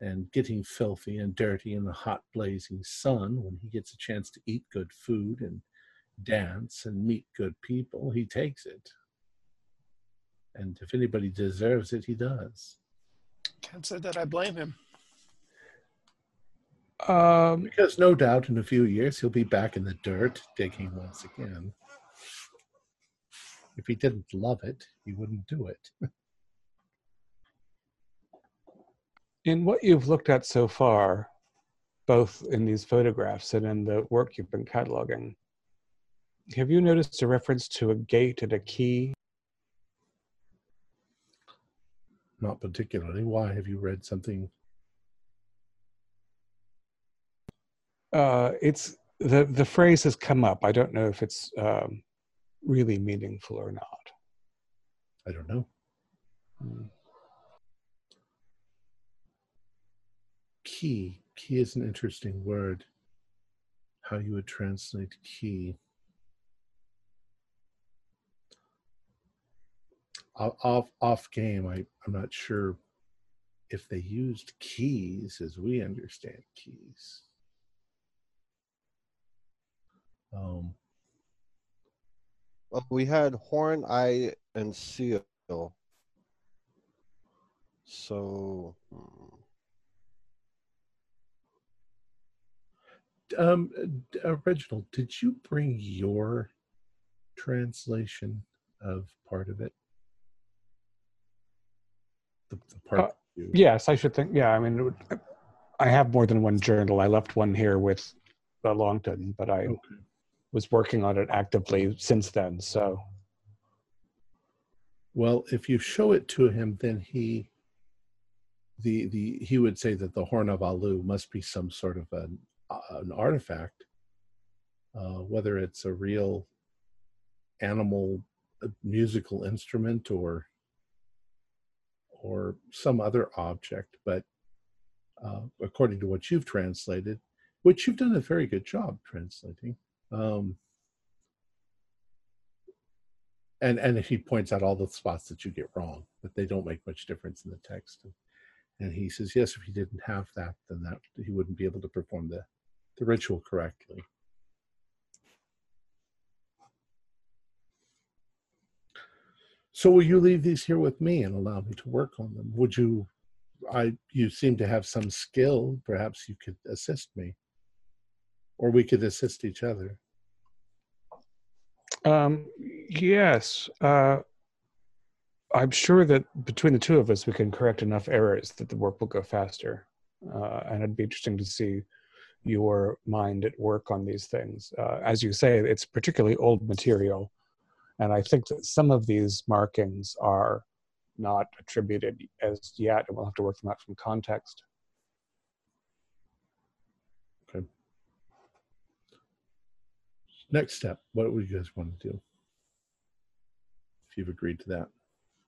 and getting filthy and dirty in the hot blazing sun when he gets a chance to eat good food and dance and meet good people, he takes it. And if anybody deserves it, he does. Can't say that I blame him. Um, because no doubt in a few years he'll be back in the dirt digging once again. If he didn't love it, he wouldn't do it. in what you've looked at so far, both in these photographs and in the work you've been cataloging, have you noticed a reference to a gate and a key? Not particularly. Why have you read something? Uh, it's the the phrase has come up. I don't know if it's um, really meaningful or not. I don't know. Hmm. Key. Key is an interesting word. How you would translate key. Off off game, I, I'm not sure if they used keys as we understand keys. Um, Well, we had horn, eye, and seal. So hmm, um, uh, Reginald, did you bring your translation of part of it? The, the part Uh, you- Yes, I should think. Yeah, I mean, it would, I have more than one journal. I left one here with uh, Longton, but I Okay. Was working on it actively since then. So Well, if you show it to him, then he the the he would say that the horn of Alu must be some sort of an uh, an artifact, uh, whether it's a real animal musical instrument or or some other object. But uh, according to what you've translated, which you've done a very good job translating. Um, and and he points out all the spots that you get wrong, but they don't make much difference in the text. And he says, yes, if he didn't have that, then that he wouldn't be able to perform the the ritual correctly. So will you leave these here with me and allow me to work on them? Would you? I you seem to have some skill. Perhaps you could assist me, or we could assist each other. Um, yes, uh, I'm sure that between the two of us, we can correct enough errors that the work will go faster. Uh, and it'd be interesting to see your mind at work on these things. Uh, as you say, it's particularly old material, and I think that some of these markings are not attributed as yet, and we'll have to work them out from context. Next step. What would you guys want to do? If you've agreed to that.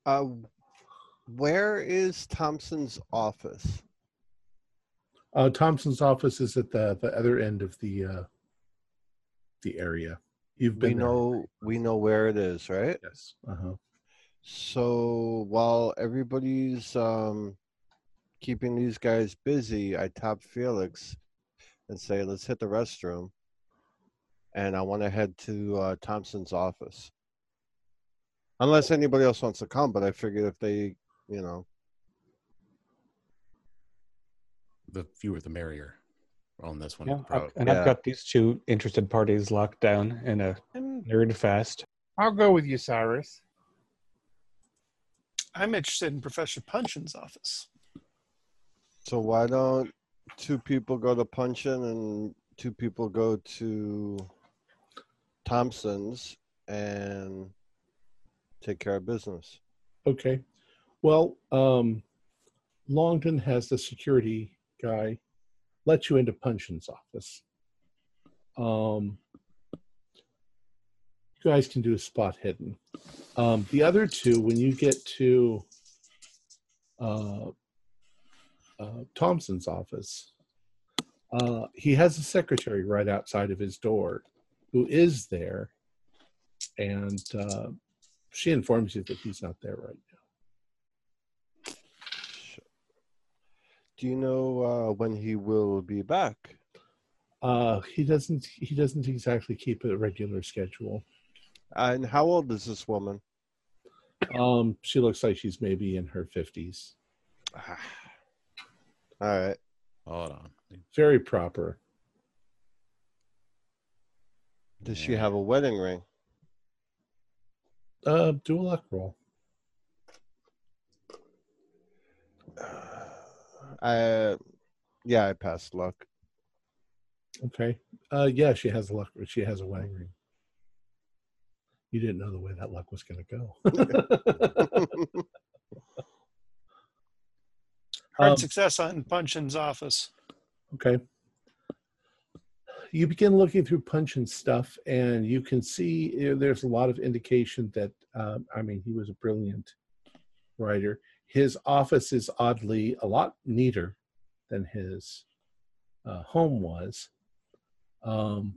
uh, where is Thompson's office? Uh, Thompson's office is at the the other end of the uh, the area. You've We been there. know we know where it is, right? Yes. Uh huh. So while everybody's um, keeping these guys busy, I tap Felix and say, "Let's hit the restroom." And I want to head to uh, Thompson's office. Unless anybody else wants to come, but I figured if they, you know, The fewer the merrier on this one. Yeah, I've- and Yeah. I've got these two interested parties locked down in a nerd fest. I'll go with you, Cyrus. I'm interested in Professor Puncheon's office. so why don't two people go to Punchin and two people go to Thompson's and take care of business? Okay. Well, um, Longton has the security guy let you into Puncheon's office. Um, you guys can do a spot hidden. Um, the other two, when you get to uh, uh, Thompson's office, uh, he has a secretary right outside of his door who is there, and uh, she informs you that he's not there right now. Do you know uh, when he will be back? Uh, he doesn't. He doesn't exactly keep a regular schedule. And how old is this woman? Um, she looks like she's maybe in her fifties. All right. Hold on. Very proper. Does she have a wedding ring? Uh, do a luck roll. Uh, yeah, I passed luck. Okay. Uh, yeah, she has a luck. She has a wedding ring. You didn't know the way that luck was going to go. Hard Um, success on Puncheon's office. okay. You begin looking through Puncheon stuff, and you can see you know, there's a lot of indication that um, I mean he was a brilliant writer. His office is oddly a lot neater than his uh, home was. Um,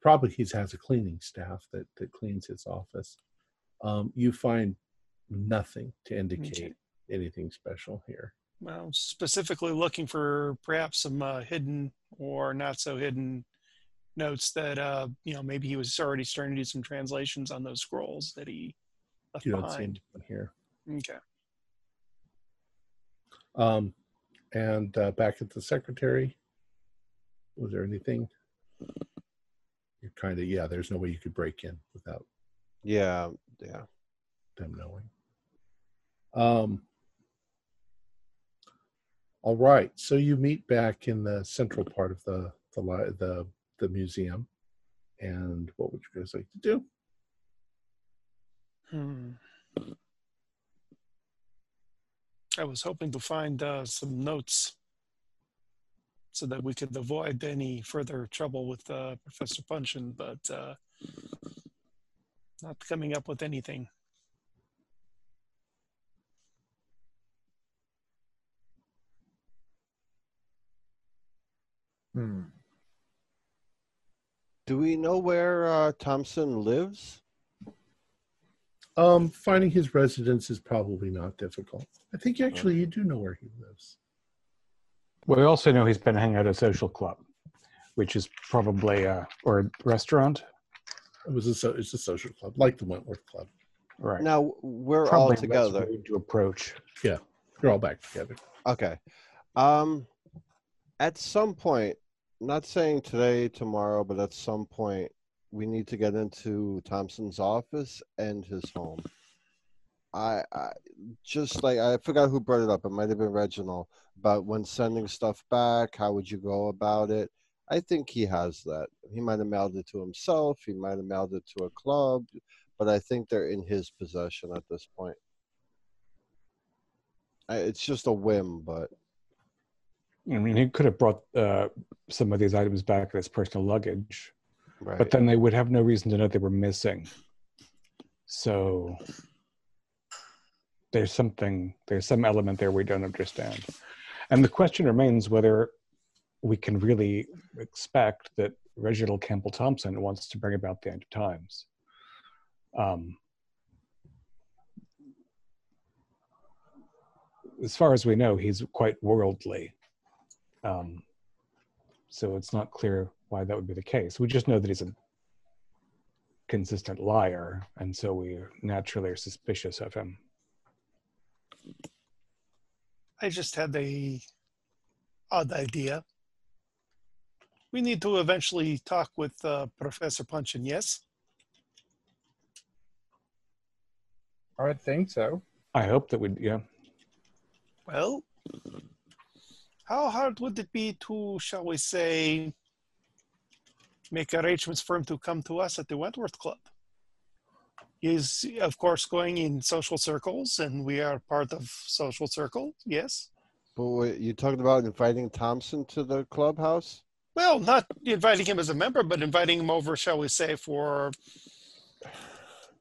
probably he has a cleaning staff that that cleans his office. Um, you find nothing to indicate anything special here. Well, specifically looking for perhaps some uh, hidden or not so hidden notes that uh, you know maybe he was already starting to do some translations on those scrolls that he left You don't see behind. anything here. Okay. Um, and uh, back at the secretary, was there anything? You're kind of yeah. There's no way you could break in without Yeah, yeah. them knowing. Um. All right, so you meet back in the central part of the the the the museum, and what would you guys like to do? Hmm. I was hoping to find uh, some notes so that we could avoid any further trouble with uh, Professor Puncheon, but uh, not coming up with anything. Hmm. Do we know where uh, Thompson lives? Um, finding his residence is probably not difficult. I think actually you do know where he lives. Well, We also know he's been hanging out at a social club, which is probably a or a restaurant, It was a so it's a social club like the Wentworth Club. right? Now we're probably all together. to approach. Yeah, you're all back together. Okay. Um, at some point, not saying today, tomorrow, but at some point, we need to get into Thompson's office and his home. I, I just like I forgot who brought it up. It might have been Reginald. But when sending stuff back, how would you go about it? I think he has that. He might have mailed it to himself. He might have mailed it to a club, but I think they're in his possession at this point. I- It's just a whim, but I mean, he could have brought uh, some of these items back in his personal luggage, right. but then they would have no reason to know they were missing. So there's something, there's some element there we don't understand. And the question remains whether we can really expect that Reginald Campbell Thompson wants to bring about the end of times. Um, as far as we know, he's quite worldly. Um, so it's not clear why that would be the case. We just know that he's a consistent liar, and so we naturally are suspicious of him. I just had a odd idea. We need to eventually talk with uh, Professor Puncheon, yes? I would think so. I hope that we, yeah. Well, how hard would it be to, shall we say, make arrangements for him to come to us at the Wentworth Club? He's, of course, going in social circles, and we are part of social circle, yes? But wait, you talking about inviting Thompson to the clubhouse? Well, not inviting him as a member, but inviting him over, shall we say, for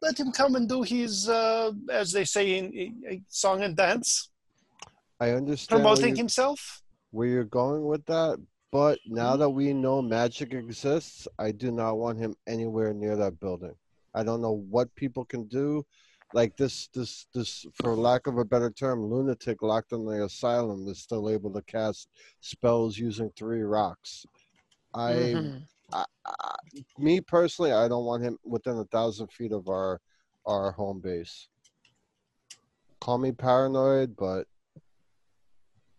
let him come and do his, uh, as they say, in, in song and dance, I understand promoting himself. Where you're going with that, but Mm-hmm. now that we know magic exists, I do not want him anywhere near that building. I don't know what people can do. Like this, this, this, for lack of a better term, lunatic locked in the asylum is still able to cast spells using three rocks. I, Mhm. I, I, me personally, I don't want him within a thousand feet of our our home base. Call me paranoid, but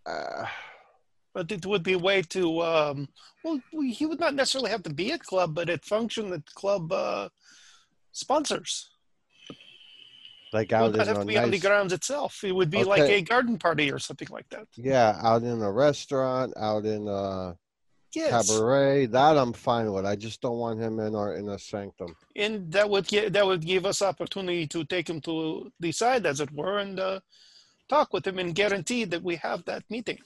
uh, But it would be a way to, um, well, he would not necessarily have to be at club, but it function that club uh, sponsors. like It would out not in have to be on the grounds itself. It would be like a garden party or something like that. yeah, out in a restaurant, out in a Yes, cabaret. That I'm fine with. I just don't want him in our inner sanctum. and that would give that would give us opportunity to take him to the side, as it were, and uh, talk with him and guarantee that we have that meeting.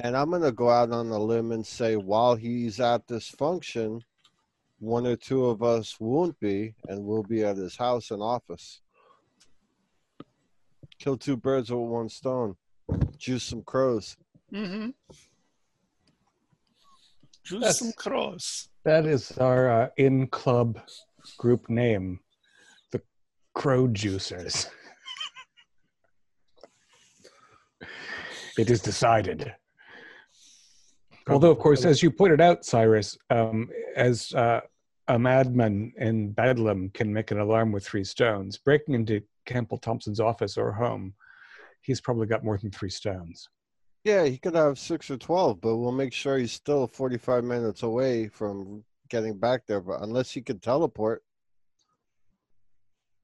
And I'm going to go out on a limb and say while he's at this function, one or two of us won't be, and we'll be at his house and office. Kill two birds with one stone. Juice some crows. Mm-hmm. Juice That's- some crows. That is our uh, in club group name, the Crow Juicers. it is decided. Although, of course, as you pointed out, Cyrus, um, as uh, a madman in Bedlam can make an alarm with three stones, breaking into Campbell Thompson's office or home, he's probably got more than three stones. Yeah, he could have six or 12, but we'll make sure he's still 45 minutes away from getting back there. But unless he could teleport,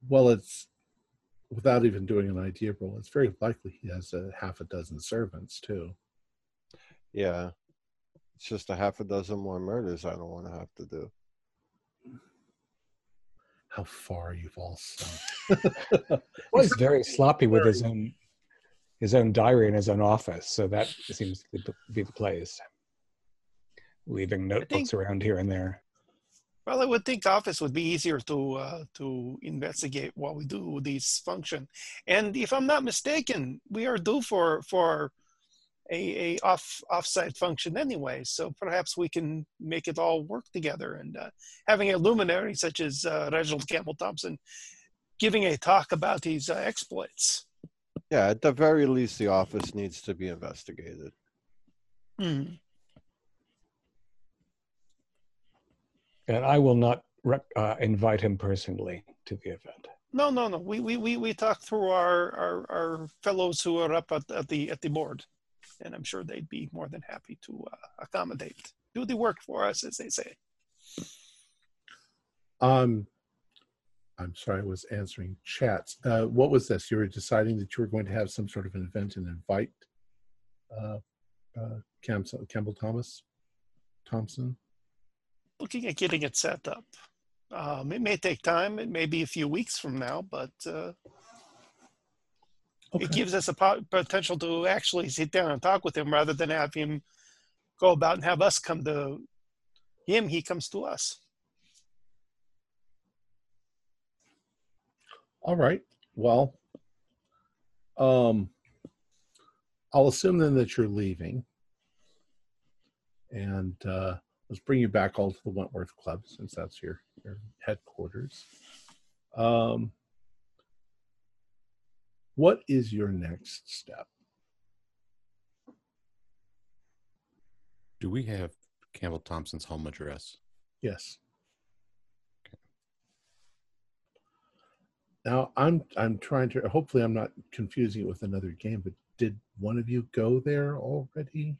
Well, it's without even doing an idea roll. It's very likely he has a half a dozen servants too. yeah. It's just a half a dozen more murders I don't want to have to do. How far you've all sunk. Well, he's very sloppy with his own his own diary in his own office, so that seems to be the place. Leaving notebooks around here and there. Well, I would think office would be easier to uh, to investigate while we do this function. And if I'm not mistaken, we are due for for a, a off offsite function anyway. So perhaps we can make it all work together. And uh, having a luminary such as uh, Reginald Campbell Thompson giving a talk about these uh, exploits. Yeah, at the very least, the office needs to be investigated. Hmm. And I will not rec- uh, invite him personally to the event. No, no, no. We we we we talk through our our, our fellows who are up at, at the at the board, and I'm sure they'd be more than happy to uh, accommodate, do the work for us, as they say. Um, I'm sorry, I was answering chats. Uh, what was this? You were deciding that you were going to have some sort of an event and invite uh, uh, Cam- Campbell Thomas Thompson. Looking at getting it set up. Um, it may take time. It may be a few weeks from now, but uh, Okay. it gives us a po- potential to actually sit down and talk with him rather than have him go about and have us come to him. He comes to us. All right. Well, um, I'll assume then that you're leaving, and uh, let's bring you back all to the Wentworth Club since that's your your headquarters. Um, what is your next step? Do we have Campbell Thompson's home address? Yes. Now I'm I'm trying to hopefully I'm not confusing it with another game, but did one of you go there already?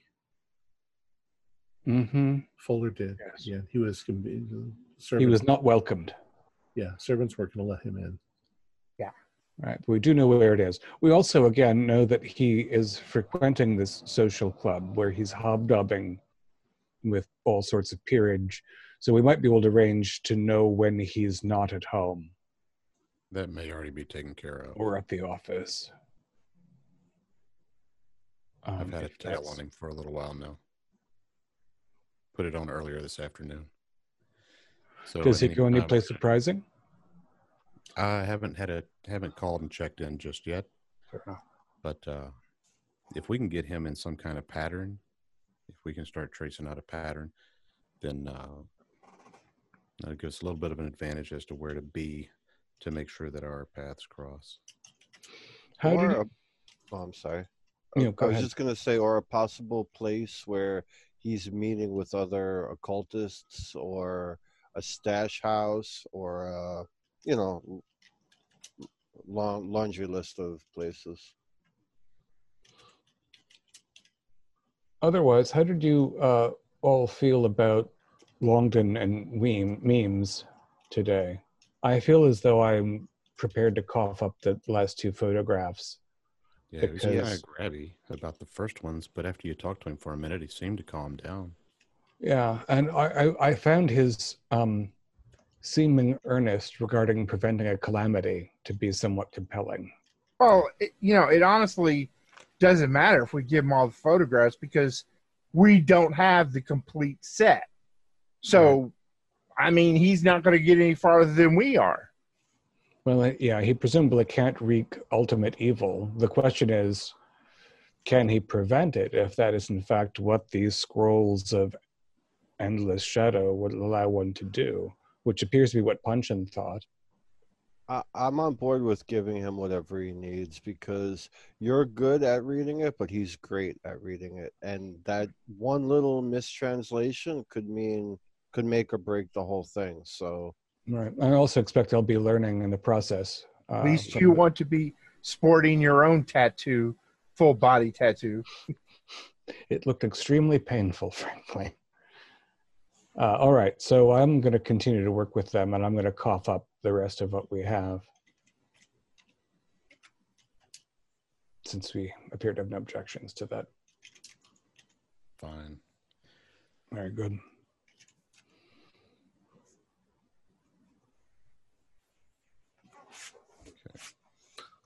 Mm-hmm. Fuller did. Yes. Yeah, he was gonna servants, He was not welcomed. yeah, servants weren't gonna let him in. Right. But We do know where it is. We also, again, know that he is frequenting this social club where he's hobnobbing with all sorts of peerage. So we might be able to arrange to know when he's not at home That may already be taken care of. or at the office. I've Um, had a tail on him for a little while now. Put it on earlier this afternoon. So Does he go um, anyplace surprising? I haven't had a haven't called and checked in just yet, Fair but uh, if we can get him in some kind of pattern, if we can start tracing out a pattern, then uh, that gives us a little bit of an advantage as to where to be to make sure that our paths cross. How or did a, oh, I'm sorry. you, I was ahead. just going to say, or a possible place where he's meeting with other occultists, or a stash house, or a, you know, long laundry list of places. Otherwise, how did you uh, all feel about Longdon and Weem memes today? I feel as though I'm prepared to cough up the last two photographs. Yeah, he was kind of grabby about the first ones, but after you talked to him for a minute, he seemed to calm down. Yeah, and I, I, I found his um, seeming earnest regarding preventing a calamity to be somewhat compelling. Well, it, you know, it honestly, doesn't matter if we give him all the photographs because we don't have the complete set. So, I mean, he's not going to get any farther than we are. Well, uh, yeah, he presumably can't wreak ultimate evil. The question is, can he prevent it if that is in fact what these scrolls of endless shadow would allow one to do, which appears to be what Puncheon thought. I, I'm on board with giving him whatever he needs because you're good at reading it, but he's great at reading it, and that one little mistranslation could mean could make or break the whole thing. So Right. I also expect I'll be learning in the process. Uh, At least you the- want to be sporting your own tattoo, full body tattoo. It looked extremely painful, frankly. Uh, all right, so I'm going to continue to work with them, and I'm going to cough up the rest of what we have, since we appear to have no objections to that. Fine. Very good.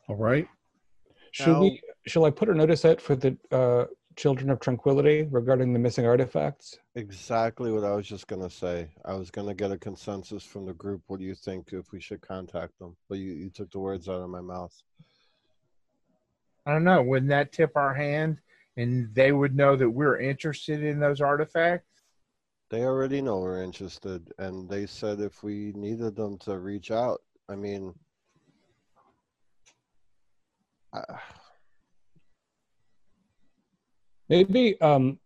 All right. Should Now- we? Shall I put a notice out for the uh, Children of Tranquility regarding the missing artifacts? exactly what I was just gonna say. I was gonna get a consensus from the group. What do you think if we should contact them? But you, you took the words out of my mouth. I don't know. Wouldn't that tip our hand and they would know that we're interested in those artifacts? They already know we're interested, and they said if we needed them to reach out. I mean, I, Maybe, um,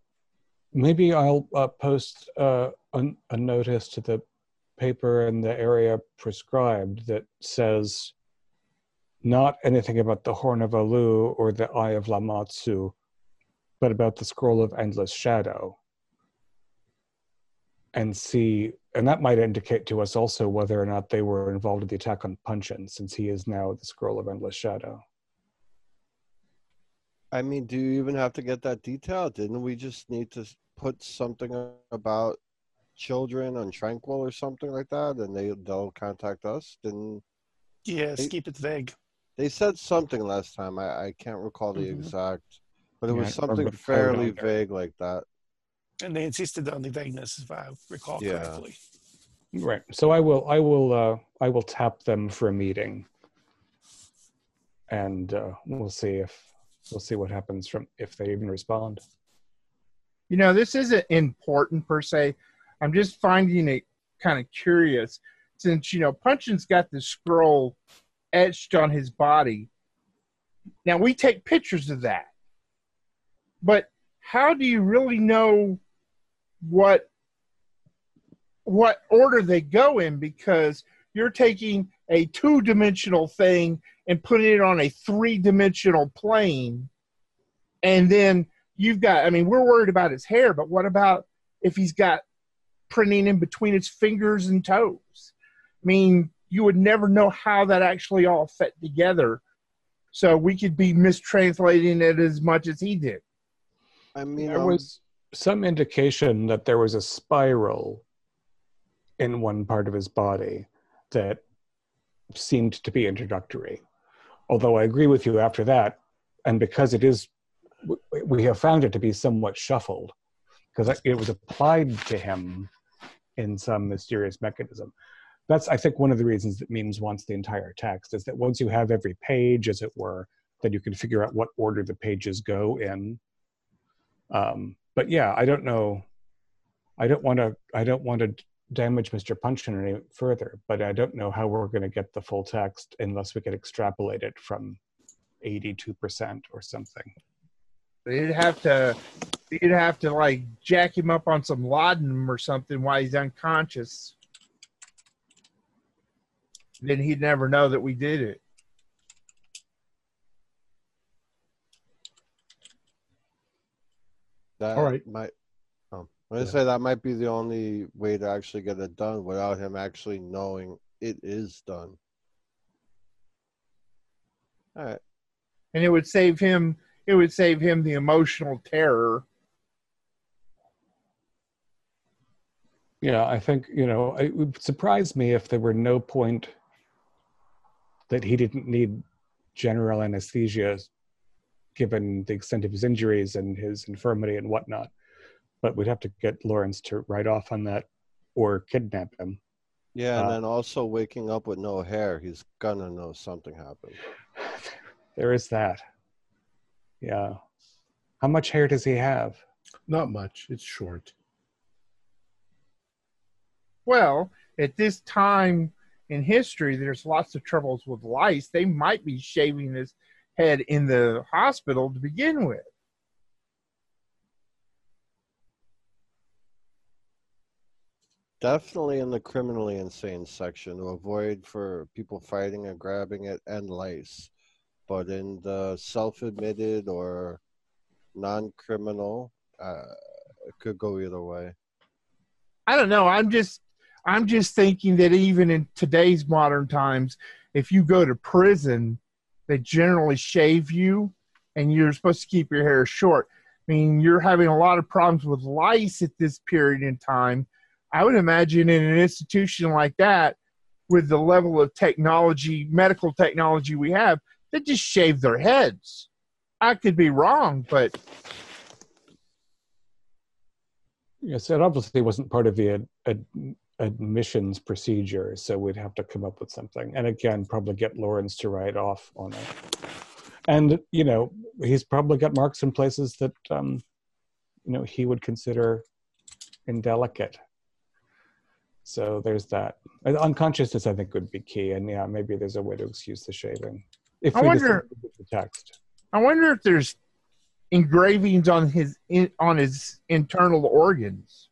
maybe I'll uh, post uh, a, a notice to the paper in the area prescribed that says not anything about the Horn of Alu or the Eye of Lamashtu, but about the Scroll of Endless Shadow. And see, and that might indicate to us also whether or not they were involved in the attack on Puncheon, since he is now the Scroll of Endless Shadow. I mean, do you even have to get that detail? Didn't we just need to put something about children on Tranquil or something like that, and they they'll contact us? Didn't Yes, Hey. keep it vague. they said something last time? I I can't recall the Mhm. exact, but it Yeah, was something remember the code fairly on vague like that. And they insisted on the vagueness, if I recall Yeah. correctly. Right. So I will I will uh I will tap them for a meeting. And uh we'll see if we'll see what happens from if they even respond. You know, this isn't important per se. I'm just finding it kind of curious since, you know, Puncheon's got the scroll etched on his body. Now, we take pictures of that. But how do you really know what what order they go in because you're taking a two-dimensional thing and putting it on a three-dimensional plane and then you've got i mean we're worried about his hair but what about if he's got printing in between his fingers and toes? I mean you would never know how that actually all fit together. So we could be mistranslating it as much as he did. I mean, There um, was some indication that there was a spiral in one part of his body that seemed to be introductory. Although I agree with you after that, and because it is, we have found it to be somewhat shuffled, because it was applied to him in some mysterious mechanism. That's, I think, one of the reasons that memes wants the entire text is that once you have every page, as it were, then you can figure out what order the pages go in. Um, but yeah, I don't know. I don't want to. I don't want to damage Mr. Puncheon any further. But I don't know how we're going to get the full text unless we can extrapolate it from eighty-two percent or something. you'd have to you'd have to like jack him up on some laudanum or something while he's unconscious then he'd never know that we did it that All right. might. I'm Yeah. say that might be the only way to actually get it done without him actually knowing it is done. All right. and it would save him it would save him the emotional terror Yeah, I think you know it would surprise me if there were no point that he didn't need general anesthesia given the extent of his injuries and his infirmity and whatnot. But we'd have to get Lawrence to write off on that or kidnap him. Yeah, and Uh, then also waking up with no hair, he's gonna know something happened. There is that. Yeah. How much hair does he have? Not much. It's short. Well, at this time in history, there's lots of troubles with lice. They might be shaving his head in the hospital to begin with. Definitely in the criminally insane section to avoid for people fighting and grabbing it and lice. But in the self-admitted or non-criminal, uh, it could go either way. I don't know. I'm just I'm just thinking that even in today's modern times, if you go to prison, they generally shave you and you're supposed to keep your hair short. I mean, you're having a lot of problems with lice at this period in time. I would imagine in an institution like that, with the level of technology, medical technology we have, they just shave their heads. I could be wrong, but Yes, it obviously wasn't part of the ad, ad, admissions procedure, so we'd have to come up with something. And again, probably get Lawrence to write off on it. And you know, he's probably got marks in places that um, you know he would consider indelicate. So there's that. And Unconsciousness, I think, would be key. And yeah, maybe there's a way to excuse the shaving if I we wonder- decide to use the text. I wonder if there's engravings on his in, on his internal organs.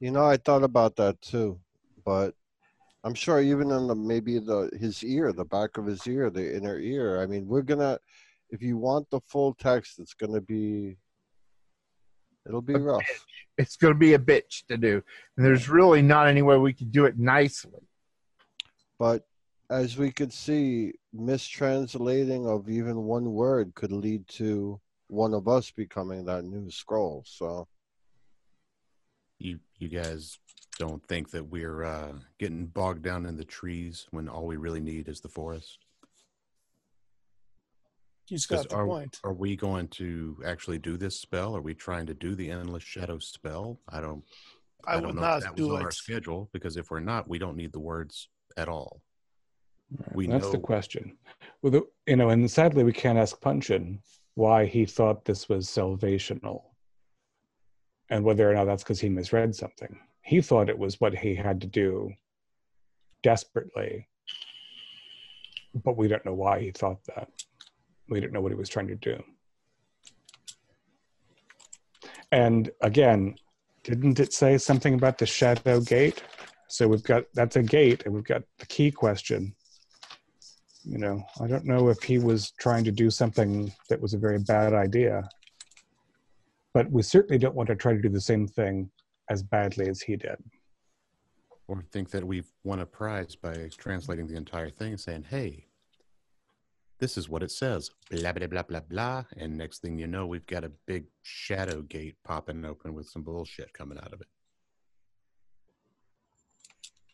You know, I thought about that too, but I'm sure even on the maybe the his ear, the back of his ear, the inner ear. I mean, we're gonna if you want the full text, it's gonna be it'll be A rough. It's going to be a bitch to do, and there's really not any way we could do it nicely. But as we could see, mistranslating of even one word could lead to one of us becoming that new scroll. So You you guys don't think that we're uh, getting bogged down in the trees when all we really need is the forest? He's 'Cause got the are, point. are we going to actually do this spell? Are we trying to do the endless shadow spell? I don't. I don't would know not if that do was on it. our schedule because if we're not, we don't need the words at all. Right, We That's the question. Well, the, you know, and sadly, we can't ask Puncheon why he thought this was salvational, and whether or not that's because he misread something. He thought it was what he had to do desperately, but we don't know why he thought that. We didn't know what he was trying to do. And again, didn't it say something about the shadow gate? So we've got that's a gate, and we've got the key question you know, I don't know if he was trying to do something that was a very bad idea, but we certainly don't want to try to do the same thing as badly as he did. Or think that we've won a prize by translating the entire thing and saying, hey, this is what it says. Blah, blah, blah, blah, blah. And next thing you know, we've got a big shadow gate popping open with some bullshit coming out of it.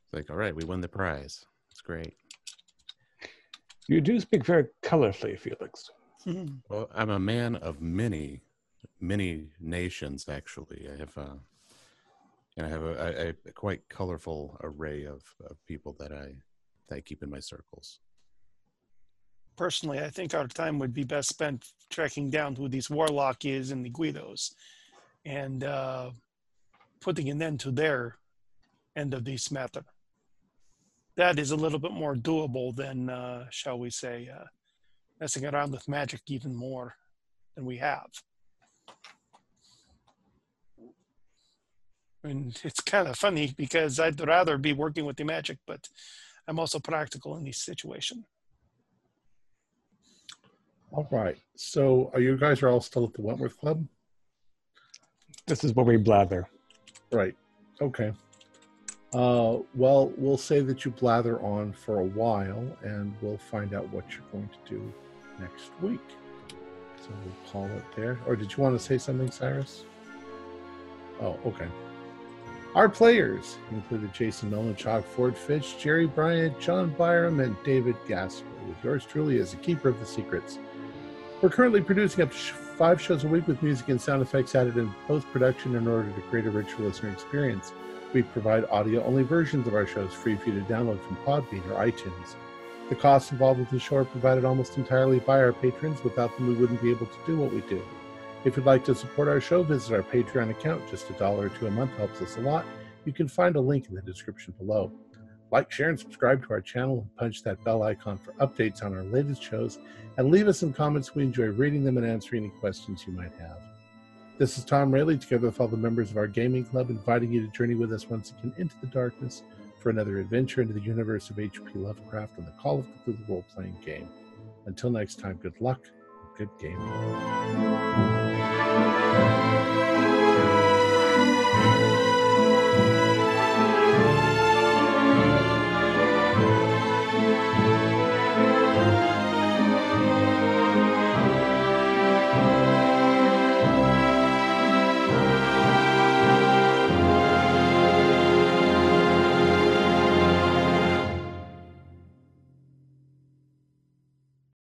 It's like, all right, we won the prize. It's great. You do speak very colorfully, Felix. Well, I'm a man of many, many nations. Actually, I have, uh, and I have a, a, a quite colorful array of, of people that I that I keep in my circles. Personally, I think our time would be best spent tracking down who these warlock is and the Guidos, and uh, putting an end to their end of this matter. That is a little bit more doable than, uh, shall we say, uh, messing around with magic even more than we have. And it's kind of funny because I'd rather be working with the magic, but I'm also practical in this situation. All right. So, are you guys are all still at the Wentworth Club? This is where we blather. Right. Okay. Uh, well, we'll say that you blather on for a while, and we'll find out what you're going to do next week. So we'll call it there. Or did you want to say something, Cyrus? Oh, okay. Our players included Jason Melnichuk, Ford Fitch, Jerry Bryant, John Byram, and David Gasper. with yours truly as the keeper of the secrets. We're currently producing up to five shows a week with music and sound effects added in post production in order to create a richer listener experience. We provide audio only versions of our shows free for you to download from Podbean or iTunes. The costs involved with the show are provided almost entirely by our patrons. Without them, we wouldn't be able to do what we do. If you'd like to support our show, visit our Patreon account. Just a dollar or two a month helps us a lot. You can find a link in the description below. Like, share, and subscribe to our channel and punch that bell icon for updates on our latest shows. And leave us some comments. We enjoy reading them and answering any questions you might have. This is Tom Rayleigh, together with all the members of our gaming club, inviting you to journey with us once again into the darkness for another adventure into the universe of H.P. Lovecraft and the Call of Cthulhu role playing game. Until next time, good luck and good gaming.